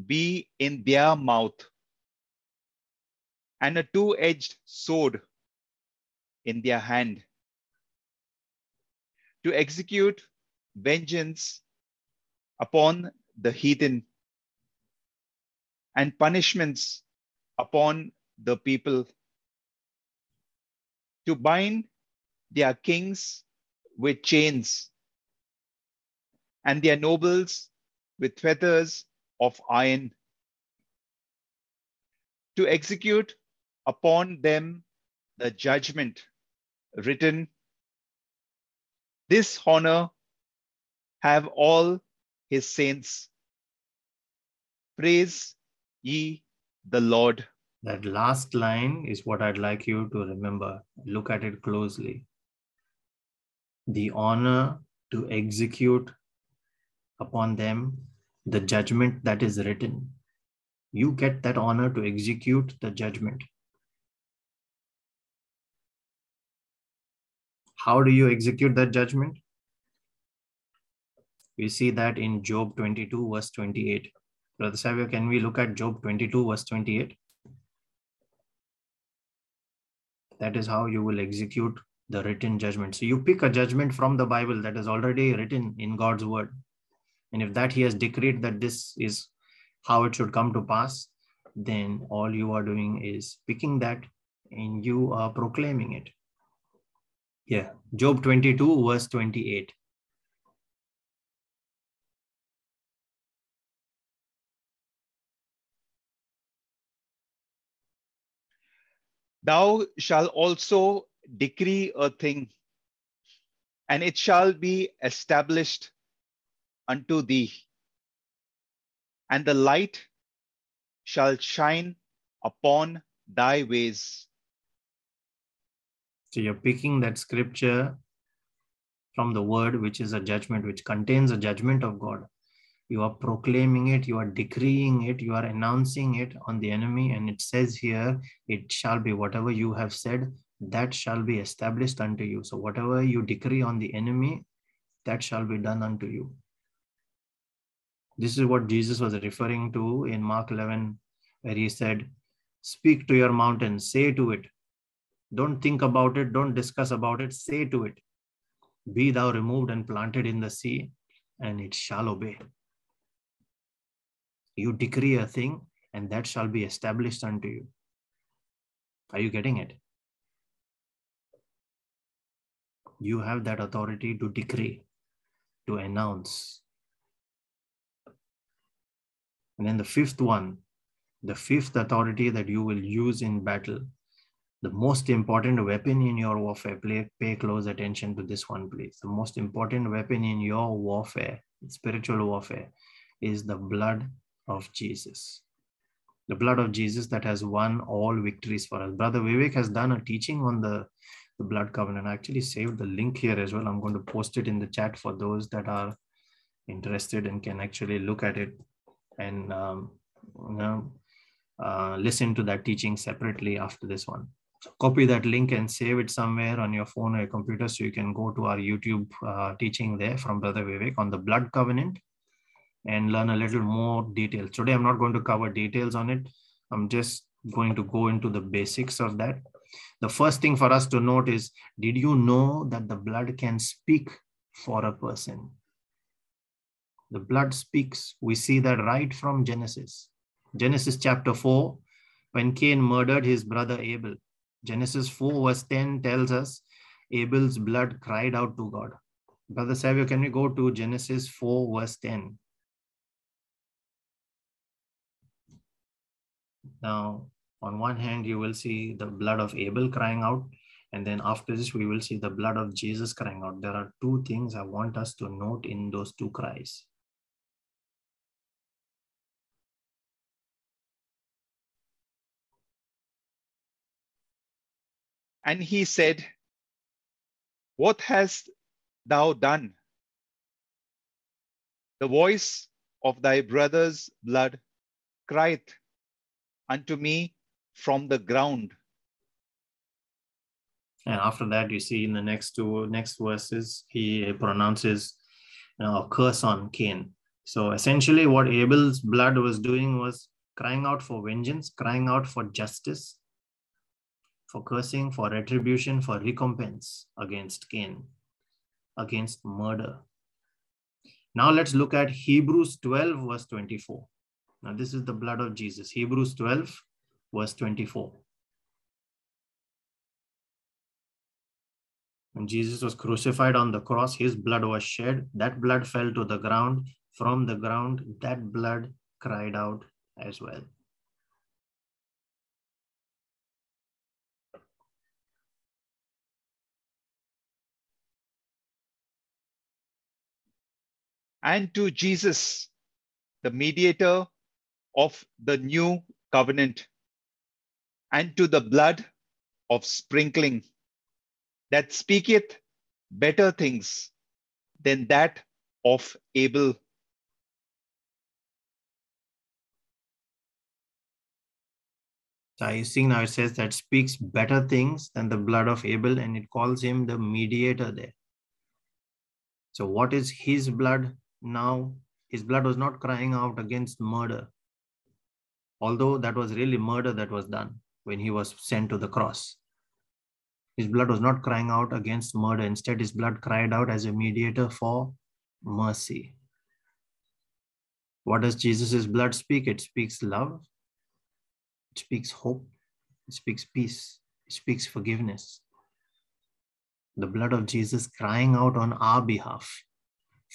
be in their mouth and a two-edged sword in their hand to execute vengeance upon the heathen and punishments upon the people, to bind their kings with chains and their nobles with fetters of iron, to execute upon them the judgment written this honor have all his saints. Praise ye the Lord. That last line is what I'd like you to remember. Look at it closely. The honor to execute upon them the judgment that is written. You get that honor to execute the judgment. How do you execute that judgment? We see that in Job 22, verse 28. Brother Savio, can we look at Job 22, verse 28? That is how you will execute the written judgment. So you pick a judgment from the Bible that is already written in God's word. And if that he has decreed that this is how it should come to pass, then all you are doing is picking that and you are proclaiming it. Yeah, Job 22, verse 28. Thou shalt also decree a thing, and it shall be established unto thee, and the light shall shine upon thy ways. So you're picking that scripture from the word, which is a judgment, which contains a judgment of God. You are proclaiming it, you are decreeing it, you are announcing it on the enemy. And it says here, it shall be whatever you have said, that shall be established unto you. So whatever you decree on the enemy, that shall be done unto you. This is what Jesus was referring to in Mark 11, where he said, Speak to your mountain, say to it. Don't think about it, don't discuss about it, say to it. Be thou removed and planted in the sea, and it shall obey. You decree a thing, and that shall be established unto you. Are you getting it? You have that authority to decree, to announce. And then the fifth one, the fifth authority that you will use in battle, the most important weapon in your warfare, pay, pay close attention to this one, please. The most important weapon in your warfare, spiritual warfare, is the blood of Jesus. The blood of Jesus that has won all victories for us. Brother Vivek has done a teaching on the, the blood covenant. I actually saved the link here as well. I'm going to post it in the chat for those that are interested and can actually look at it and um, you know, uh, listen to that teaching separately after this one. Copy that link and save it somewhere on your phone or your computer so you can go to our YouTube uh, teaching there from Brother Vivek on the blood covenant and learn a little more details. Today, I'm not going to cover details on it. I'm just going to go into the basics of that. The first thing for us to note is, did you know that the blood can speak for a person? The blood speaks. We see that right from Genesis. Genesis chapter 4, when Cain murdered his brother Abel. Genesis 4 verse 10 tells us Abel's blood cried out to God. Brother Savio, can we go to Genesis 4 verse 10? Now, on one hand, you will see the blood of Abel crying out. And then after this, we will see the blood of Jesus crying out. There are two things I want us to note in those two cries. And he said, What hast thou done? The voice of thy brother's blood crieth unto me from the ground. And after that, you see in the next two next verses, he pronounces you know, a curse on Cain. So essentially, what Abel's blood was doing was crying out for vengeance, crying out for justice, for cursing, for retribution, for recompense against Cain, against murder. Now let's look at Hebrews 12, verse 24. Now, this is the blood of Jesus. Hebrews 12, verse 24. When Jesus was crucified on the cross, his blood was shed. That blood fell to the ground. From the ground, that blood cried out as well. And to Jesus, the mediator of the new covenant and to the blood of sprinkling that speaketh better things than that of Abel. So you see now it says that speaks better things than the blood of Abel, and it calls him the mediator there. So what is his blood now? His blood was not crying out against murder, although that was really murder that was done when he was sent to the cross. His blood was not crying out against murder. Instead, his blood cried out as a mediator for mercy. What does Jesus' blood speak? It speaks love, it speaks hope, it speaks peace, it speaks forgiveness. The blood of Jesus crying out on our behalf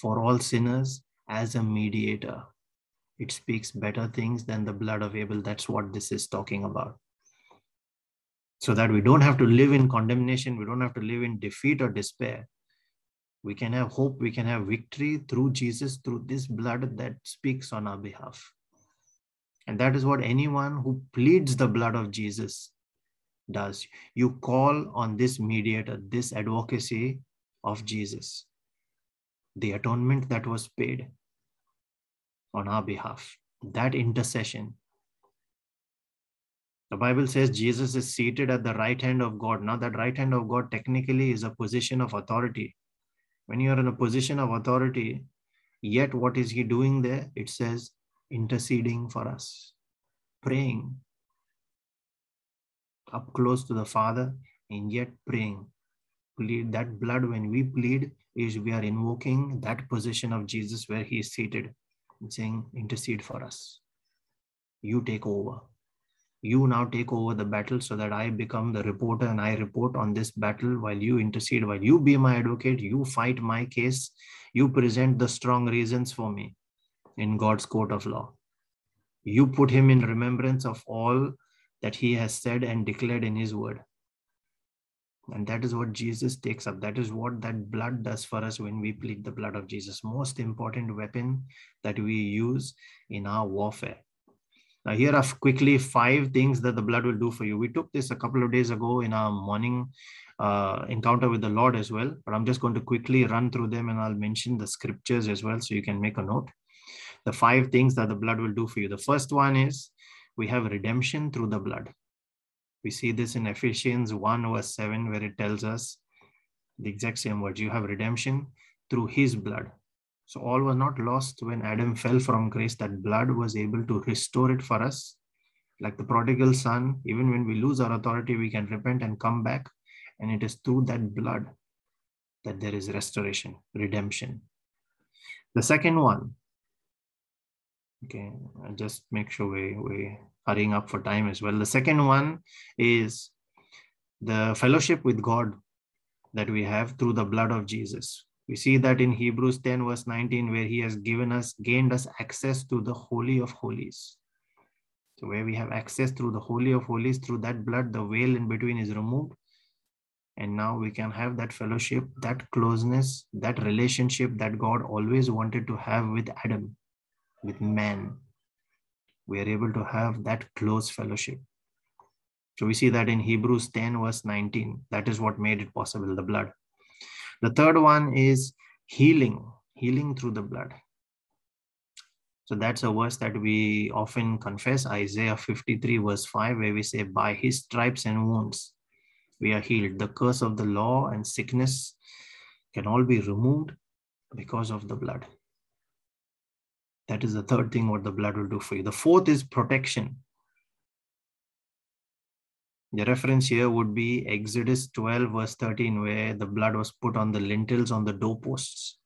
for all sinners as a mediator. It speaks better things than the blood of Abel. That's what this is talking about so that we don't have to live in condemnation, we don't have to live in defeat or despair. We can have hope, we can have victory through Jesus, through this blood that speaks on our behalf. And that is what anyone who pleads the blood of Jesus does. You call on this mediator, this advocacy of Jesus, the atonement that was paid on our behalf, that intercession the Bible says Jesus is seated at the right hand of God. Now, that right hand of God technically is a position of authority. When you are in a position of authority, yet what is he doing there? It says interceding for us, praying up close to the Father, and yet praying. Plead that blood when we plead is we are invoking that position of Jesus where he is seated and saying, intercede for us. You take over you now take over the battle so that I become the reporter and I report on this battle while you intercede, while you be my advocate, you fight my case, you present the strong reasons for me in God's court of law. You put him in remembrance of all that he has said and declared in his word. And that is what Jesus takes up. That is what that blood does for us when we plead the blood of Jesus. Most important weapon that we use in our warfare now, here are quickly five things that the blood will do for you. We took this a couple of days ago in our morning uh, encounter with the Lord as well, but I'm just going to quickly run through them and I'll mention the scriptures as well so you can make a note. The five things that the blood will do for you. The first one is we have redemption through the blood. We see this in Ephesians 1, verse 7, where it tells us the exact same words you have redemption through his blood. So all was not lost when Adam fell from grace, that blood was able to restore it for us. Like the prodigal son, even when we lose our authority, we can repent and come back. And it is through that blood that there is restoration, redemption. The second one, okay, just make sure we, we hurrying up for time as well. The second one is the fellowship with God that we have through the blood of Jesus. We see that in Hebrews 10, verse 19, where he has given us, gained us access to the Holy of Holies. So, where we have access through the Holy of Holies, through that blood, the veil in between is removed. And now we can have that fellowship, that closeness, that relationship that God always wanted to have with Adam, with man. We are able to have that close fellowship. So we see that in Hebrews 10, verse 19. That is what made it possible, the blood. The third one is healing, healing through the blood. So that's a verse that we often confess, Isaiah 53, verse 5, where we say, By his stripes and wounds we are healed. The curse of the law and sickness can all be removed because of the blood. That is the third thing what the blood will do for you. The fourth is protection. The reference here would be Exodus 12, verse 13, where the blood was put on the lintels on the doorposts.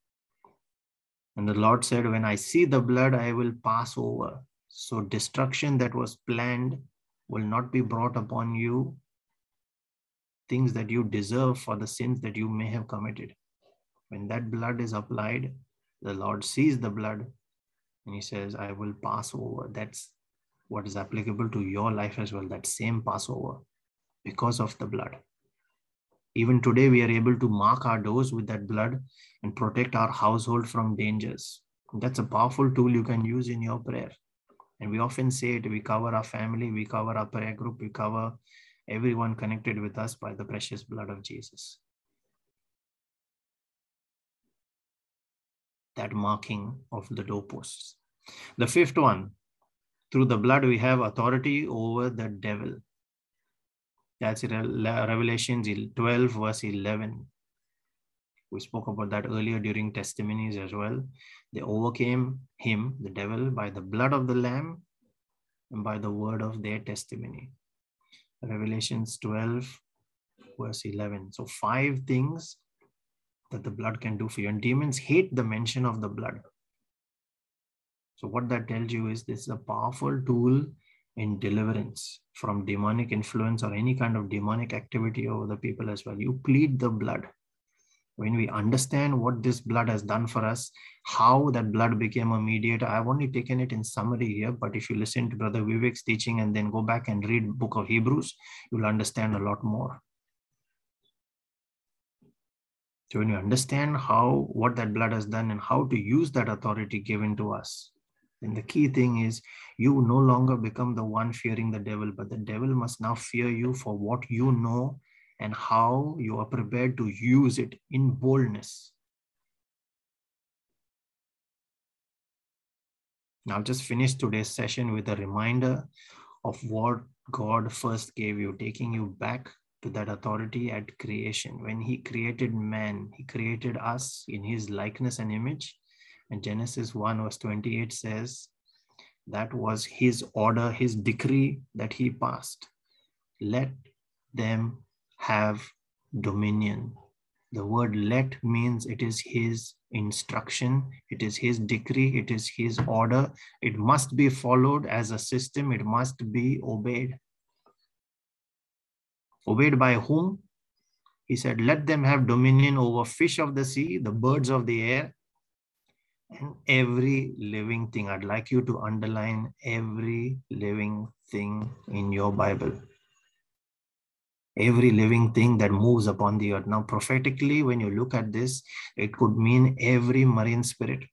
And the Lord said, When I see the blood, I will pass over. So destruction that was planned will not be brought upon you. Things that you deserve for the sins that you may have committed. When that blood is applied, the Lord sees the blood and he says, I will pass over. That's what is applicable to your life as well, that same Passover because of the blood. Even today, we are able to mark our doors with that blood and protect our household from dangers. That's a powerful tool you can use in your prayer. And we often say it we cover our family, we cover our prayer group, we cover everyone connected with us by the precious blood of Jesus. That marking of the doorposts. The fifth one, Through the blood, we have authority over the devil. That's Revelations 12, verse 11. We spoke about that earlier during testimonies as well. They overcame him, the devil, by the blood of the Lamb and by the word of their testimony. Revelations 12, verse 11. So, five things that the blood can do for you. And demons hate the mention of the blood. So, what that tells you is this is a powerful tool in deliverance from demonic influence or any kind of demonic activity over the people as well. You plead the blood when we understand what this blood has done for us, how that blood became a mediator, I've only taken it in summary here, but if you listen to Brother Vivek's teaching and then go back and read book of Hebrews, you'll understand a lot more. So when you understand how, what that blood has done and how to use that authority given to us, then the key thing is you no longer become the one fearing the devil, but the devil must now fear you for what you know and how you are prepared to use it in boldness. Now, just finish today's session with a reminder of what God first gave you, taking you back to that authority at creation. When He created man, He created us in His likeness and image. And Genesis 1, verse 28 says, that was His order, His decree that He passed. Let them have dominion. The word let means it is his instruction, it is his decree, it is his order. It must be followed as a system, it must be obeyed. Obeyed by whom? He said, Let them have dominion over fish of the sea, the birds of the air, and every living thing. I'd like you to underline every living thing in your Bible every living thing that moves upon the earth. Now, prophetically, when you look at this, it could mean every marine spirit,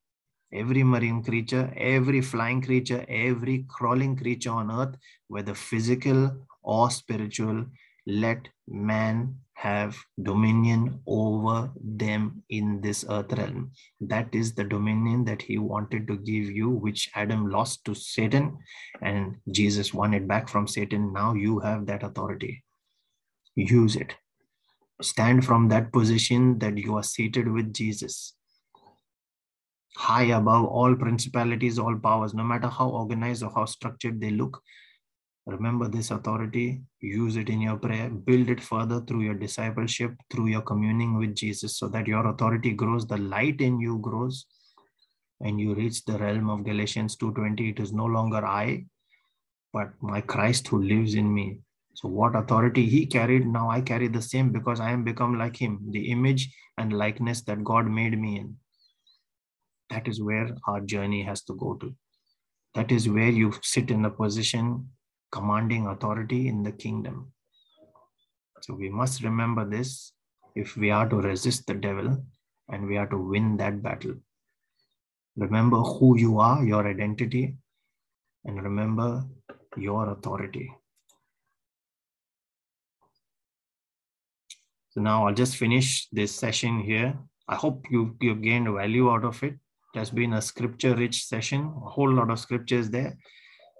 every marine creature, every flying creature, every crawling creature on earth, whether physical or spiritual, let man have dominion over them in this earth realm. That is the dominion that he wanted to give you, which Adam lost to Satan, and Jesus won it back from Satan. Now you have that authority use it. Stand from that position that you are seated with Jesus. High above all principalities, all powers, no matter how organized or how structured they look. Remember this authority, use it in your prayer, build it further through your discipleship, through your communing with Jesus, so that your authority grows, the light in you grows, and you reach the realm of Galatians 2:20. It is no longer I, but my Christ who lives in me. So what authority he carried, now I carry the same because I am become like him, the image and likeness that God made me in. That is where our journey has to go to. That is where you sit in a position commanding authority in the kingdom. So we must remember this if we are to resist the devil and we are to win that battle. Remember who you are, your identity, and remember your authority. So now I'll just finish this session here. I hope you, you've gained value out of it. It has been a scripture rich session, a whole lot of scriptures there.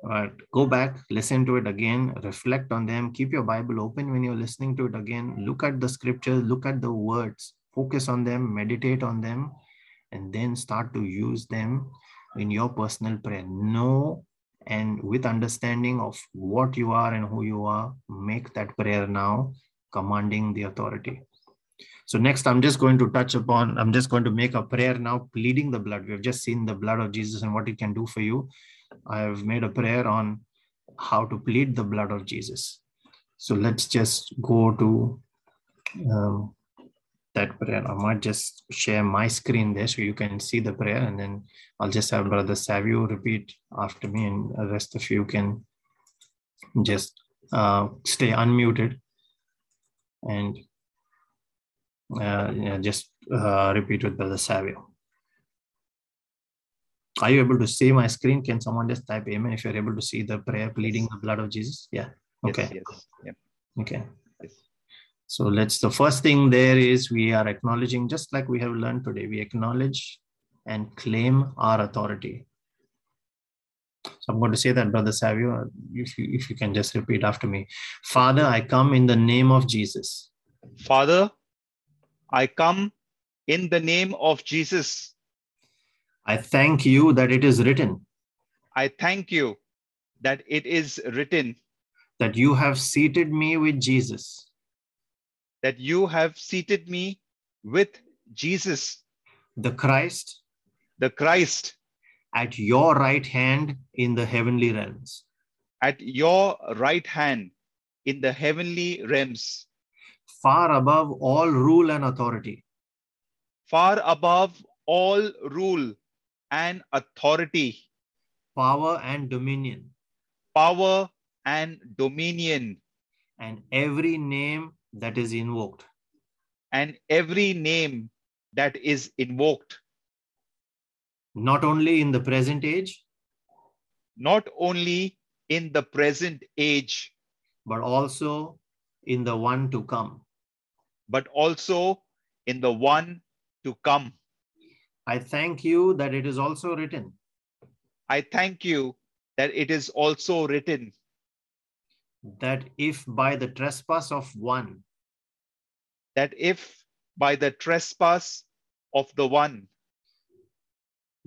But go back, listen to it again, reflect on them, keep your Bible open when you're listening to it again. Look at the scriptures, look at the words, focus on them, meditate on them, and then start to use them in your personal prayer. Know and with understanding of what you are and who you are, make that prayer now commanding the authority. So next, I'm just going to touch upon, I'm just going to make a prayer now, pleading the blood. We've just seen the blood of Jesus and what it can do for you. I've made a prayer on how to plead the blood of Jesus. So let's just go to um, that prayer. I might just share my screen there so you can see the prayer and then I'll just have Brother Savio repeat after me and the rest of you can just uh, stay unmuted and uh, yeah, just uh, repeat with Brother Savio. Are you able to see my screen? Can someone just type amen if you're able to see the prayer pleading the blood of Jesus? Yeah. Okay. Yes, yes. Yep. Okay. So let's, the first thing there is we are acknowledging, just like we have learned today, we acknowledge and claim our authority. So I'm going to say that, Brother Savio, if you, if you can just repeat after me. Father, I come in the name of Jesus. Father, I come in the name of Jesus. I thank you that it is written. I thank you that it is written. That you have seated me with Jesus. That you have seated me with Jesus, the Christ, the Christ, at your right hand in the heavenly realms. at your right hand in the heavenly realms, far above all rule and authority, far above all rule and authority, power and dominion, power and dominion, and every name that is invoked, and every name that is invoked, not only in the present age, not only in the present age, but also in the one to come. but also in the one to come. I thank you that it is also written. I thank you that it is also written. That if by the trespass of one, that if by the trespass of the one,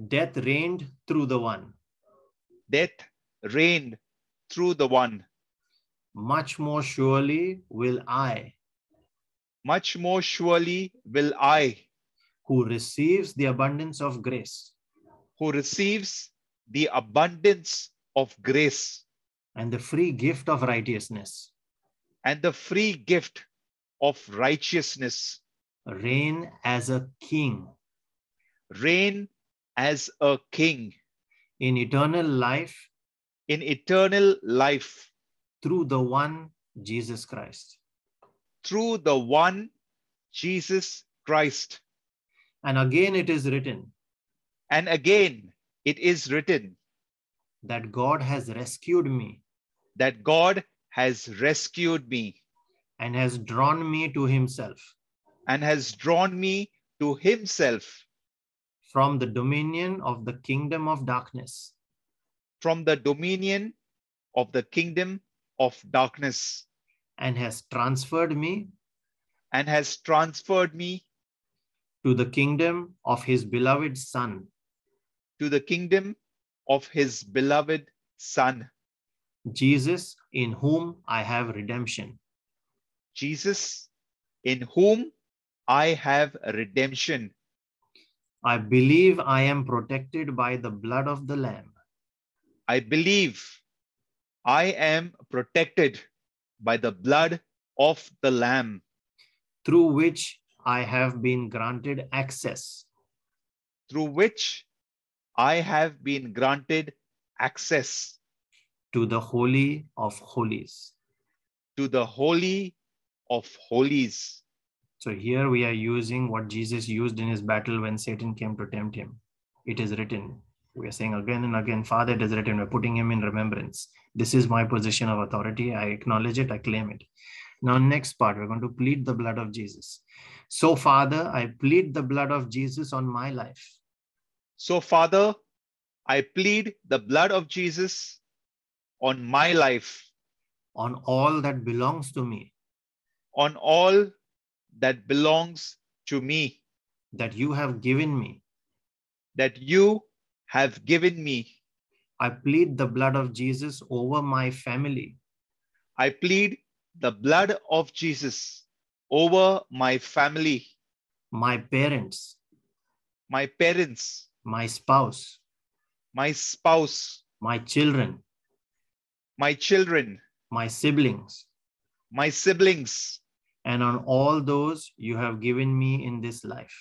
death reigned through the one, death reigned through the one, much more surely will I, much more surely will I, who receives the abundance of grace. Who receives the abundance of grace. And the free gift of righteousness, and the free gift of righteousness, reign as a king. Reign as a king. In eternal life. In eternal life. Through the one Jesus Christ. through the one Jesus Christ. And again it is written. And again, it is written. That God has rescued me. That God has rescued me. And has drawn me to himself. And has drawn me to himself. From the dominion of the kingdom of darkness. From the dominion of the kingdom of darkness. And has transferred me. And has transferred me to the kingdom of his beloved son. To the kingdom of his beloved Son, Jesus in whom I have redemption. Jesus, in whom I have redemption. I believe I am protected by the blood of the lamb. I believe I am protected by the blood of the Lamb, through which I have been granted access through which I have been granted access to the holy of holies to the Holy of Holies. So here we are using what Jesus used in his battle when Satan came to tempt him. It is written. We are saying again and again, Father, it is written. We're putting him in remembrance. This is my position of authority. I acknowledge it. I claim it. Now, next part, we're going to plead the blood of Jesus. So, Father, I plead the blood of Jesus on my life, So, Father, I plead the blood of Jesus on my life, on all that belongs to me, on all that belongs to me, that you have given me. that you have given me. I plead the blood of Jesus over my family, I plead the blood of Jesus over my family, my parents, my parents, my spouse, my spouse, my children, my children, my siblings, my siblings, and on all those you have given me in this life.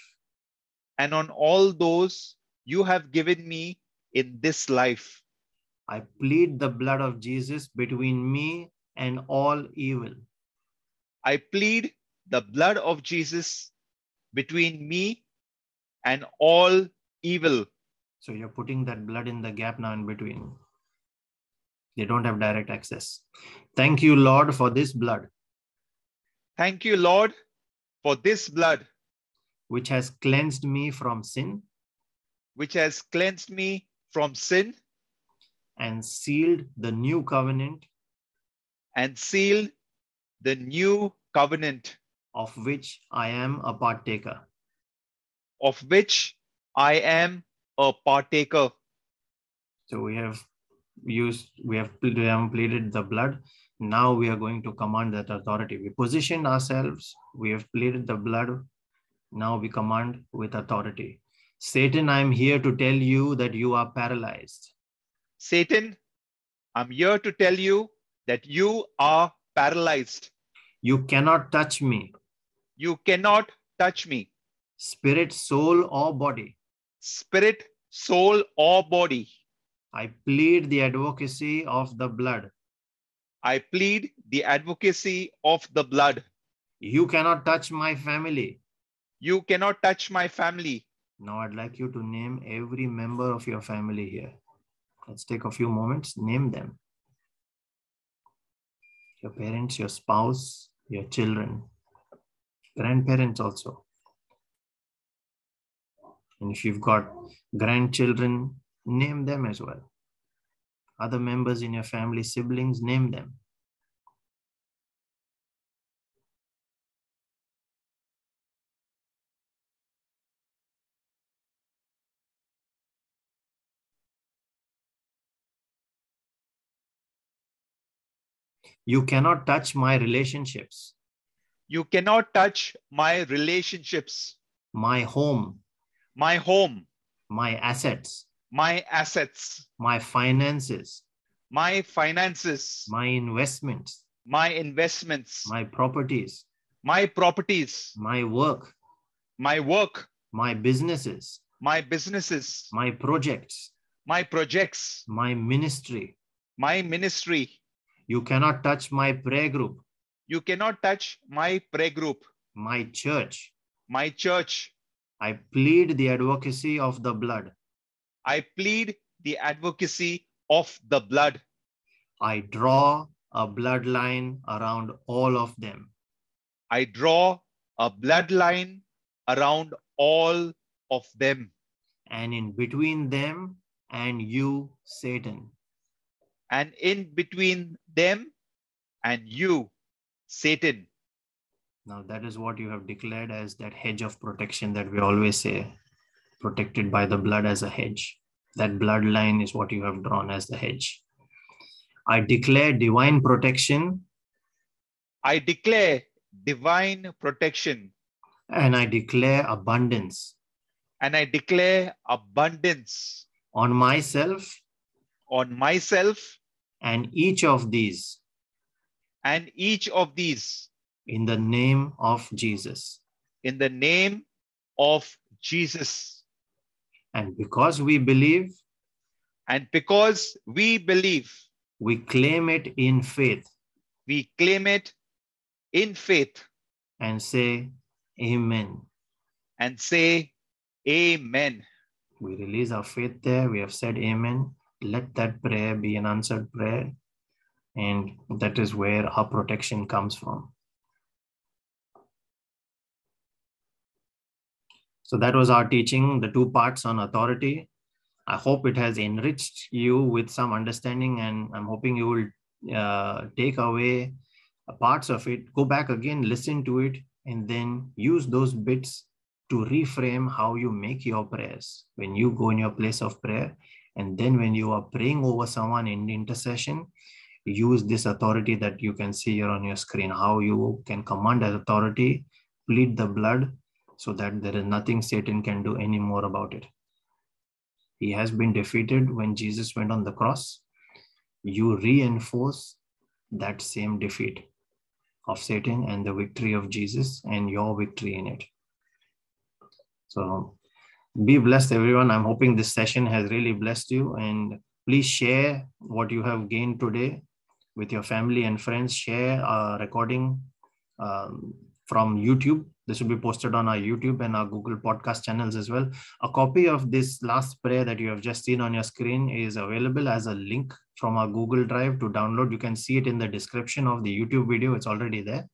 and on all those you have given me in this life. I plead the blood of Jesus between me and all evil. I plead the blood of Jesus between me and all evil. So you're putting that blood in the gap now in between. They don't have direct access. Thank you, Lord, for this blood, Thank you, Lord, for this blood which has cleansed me from sin, which has cleansed me from sin, and sealed the new covenant and sealed the new covenant of which I am a partaker. of which I am a partaker. So we have used, we have, we have pleaded the blood. Now we are going to command that authority. We positioned ourselves, we have pleaded the blood. Now we command with authority. Satan, I'm here to tell you that you are paralyzed. Satan, I'm here to tell you that you are paralyzed. You cannot touch me, You cannot touch me, spirit, soul, or body. spirit, soul, or body. I plead the advocacy of the blood. I plead the advocacy of the blood. You cannot touch my family. You cannot touch my family. Now I'd like you to name every member of your family here. Let's take a few moments, name them. Your parents, your spouse, your children, grandparents also. And if you've got grandchildren, name them as well. Other members in your family, siblings, name them. You cannot touch my relationships, You cannot touch my relationships, my home, my home, my assets, my assets, my finances, my finances, my investments, my investments, my properties, my properties, my work, my work, my businesses, my businesses, my projects, my projects, my ministry. my ministry. You cannot touch my prayer group, You cannot touch my prayer group, my church. my church. I plead the advocacy of the blood. I plead the advocacy of the blood. I draw a bloodline around all of them. I draw a bloodline around all of them. And in between them and you, Satan, And in between them and you, Satan. Now, that is what you have declared as that hedge of protection that we always say, protected by the blood as a hedge. That bloodline is what you have drawn as the hedge. I declare divine protection I declare divine protection and I declare abundance and I declare abundance on myself on myself and each of these and each of these in the name of Jesus. in the name of Jesus. And because we believe, And because we believe, we claim it in faith we claim it in faith and say, Amen. and say, Amen. We release our faith there. We have said Amen. Let that prayer be an answered prayer. And that is where our protection comes from. So that was our teaching, the two parts on authority. I hope it has enriched you with some understanding, and I'm hoping you will uh, take away parts of it, go back again, listen to it, and then use those bits to reframe how you make your prayers when you go in your place of prayer. And then when you are praying over someone in intercession, use this authority that you can see here on your screen, how you can command that authority, plead the blood, so that there is nothing Satan can do any more about it. He has been defeated when Jesus went on the cross. You reinforce that same defeat of Satan and the victory of Jesus and your victory in it. So be blessed, everyone. I'm hoping this session has really blessed you. And please share what you have gained today with your family and friends. Share a recording um, from YouTube. This will be posted on our YouTube and our Google podcast channels as well. A copy of this last prayer that you have just seen on your screen is available as a link from our Google Drive to download. You can see it in the description of the YouTube video. It's already there.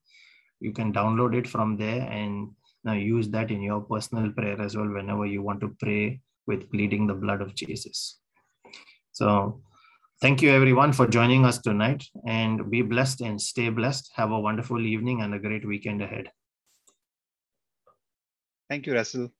You can download it from there and now use that in your personal prayer as well whenever you want to pray with pleading the blood of Jesus. So Thank you, everyone, for joining us tonight. And be blessed and stay blessed. Have a wonderful evening and a great weekend ahead. Thank you, Russell.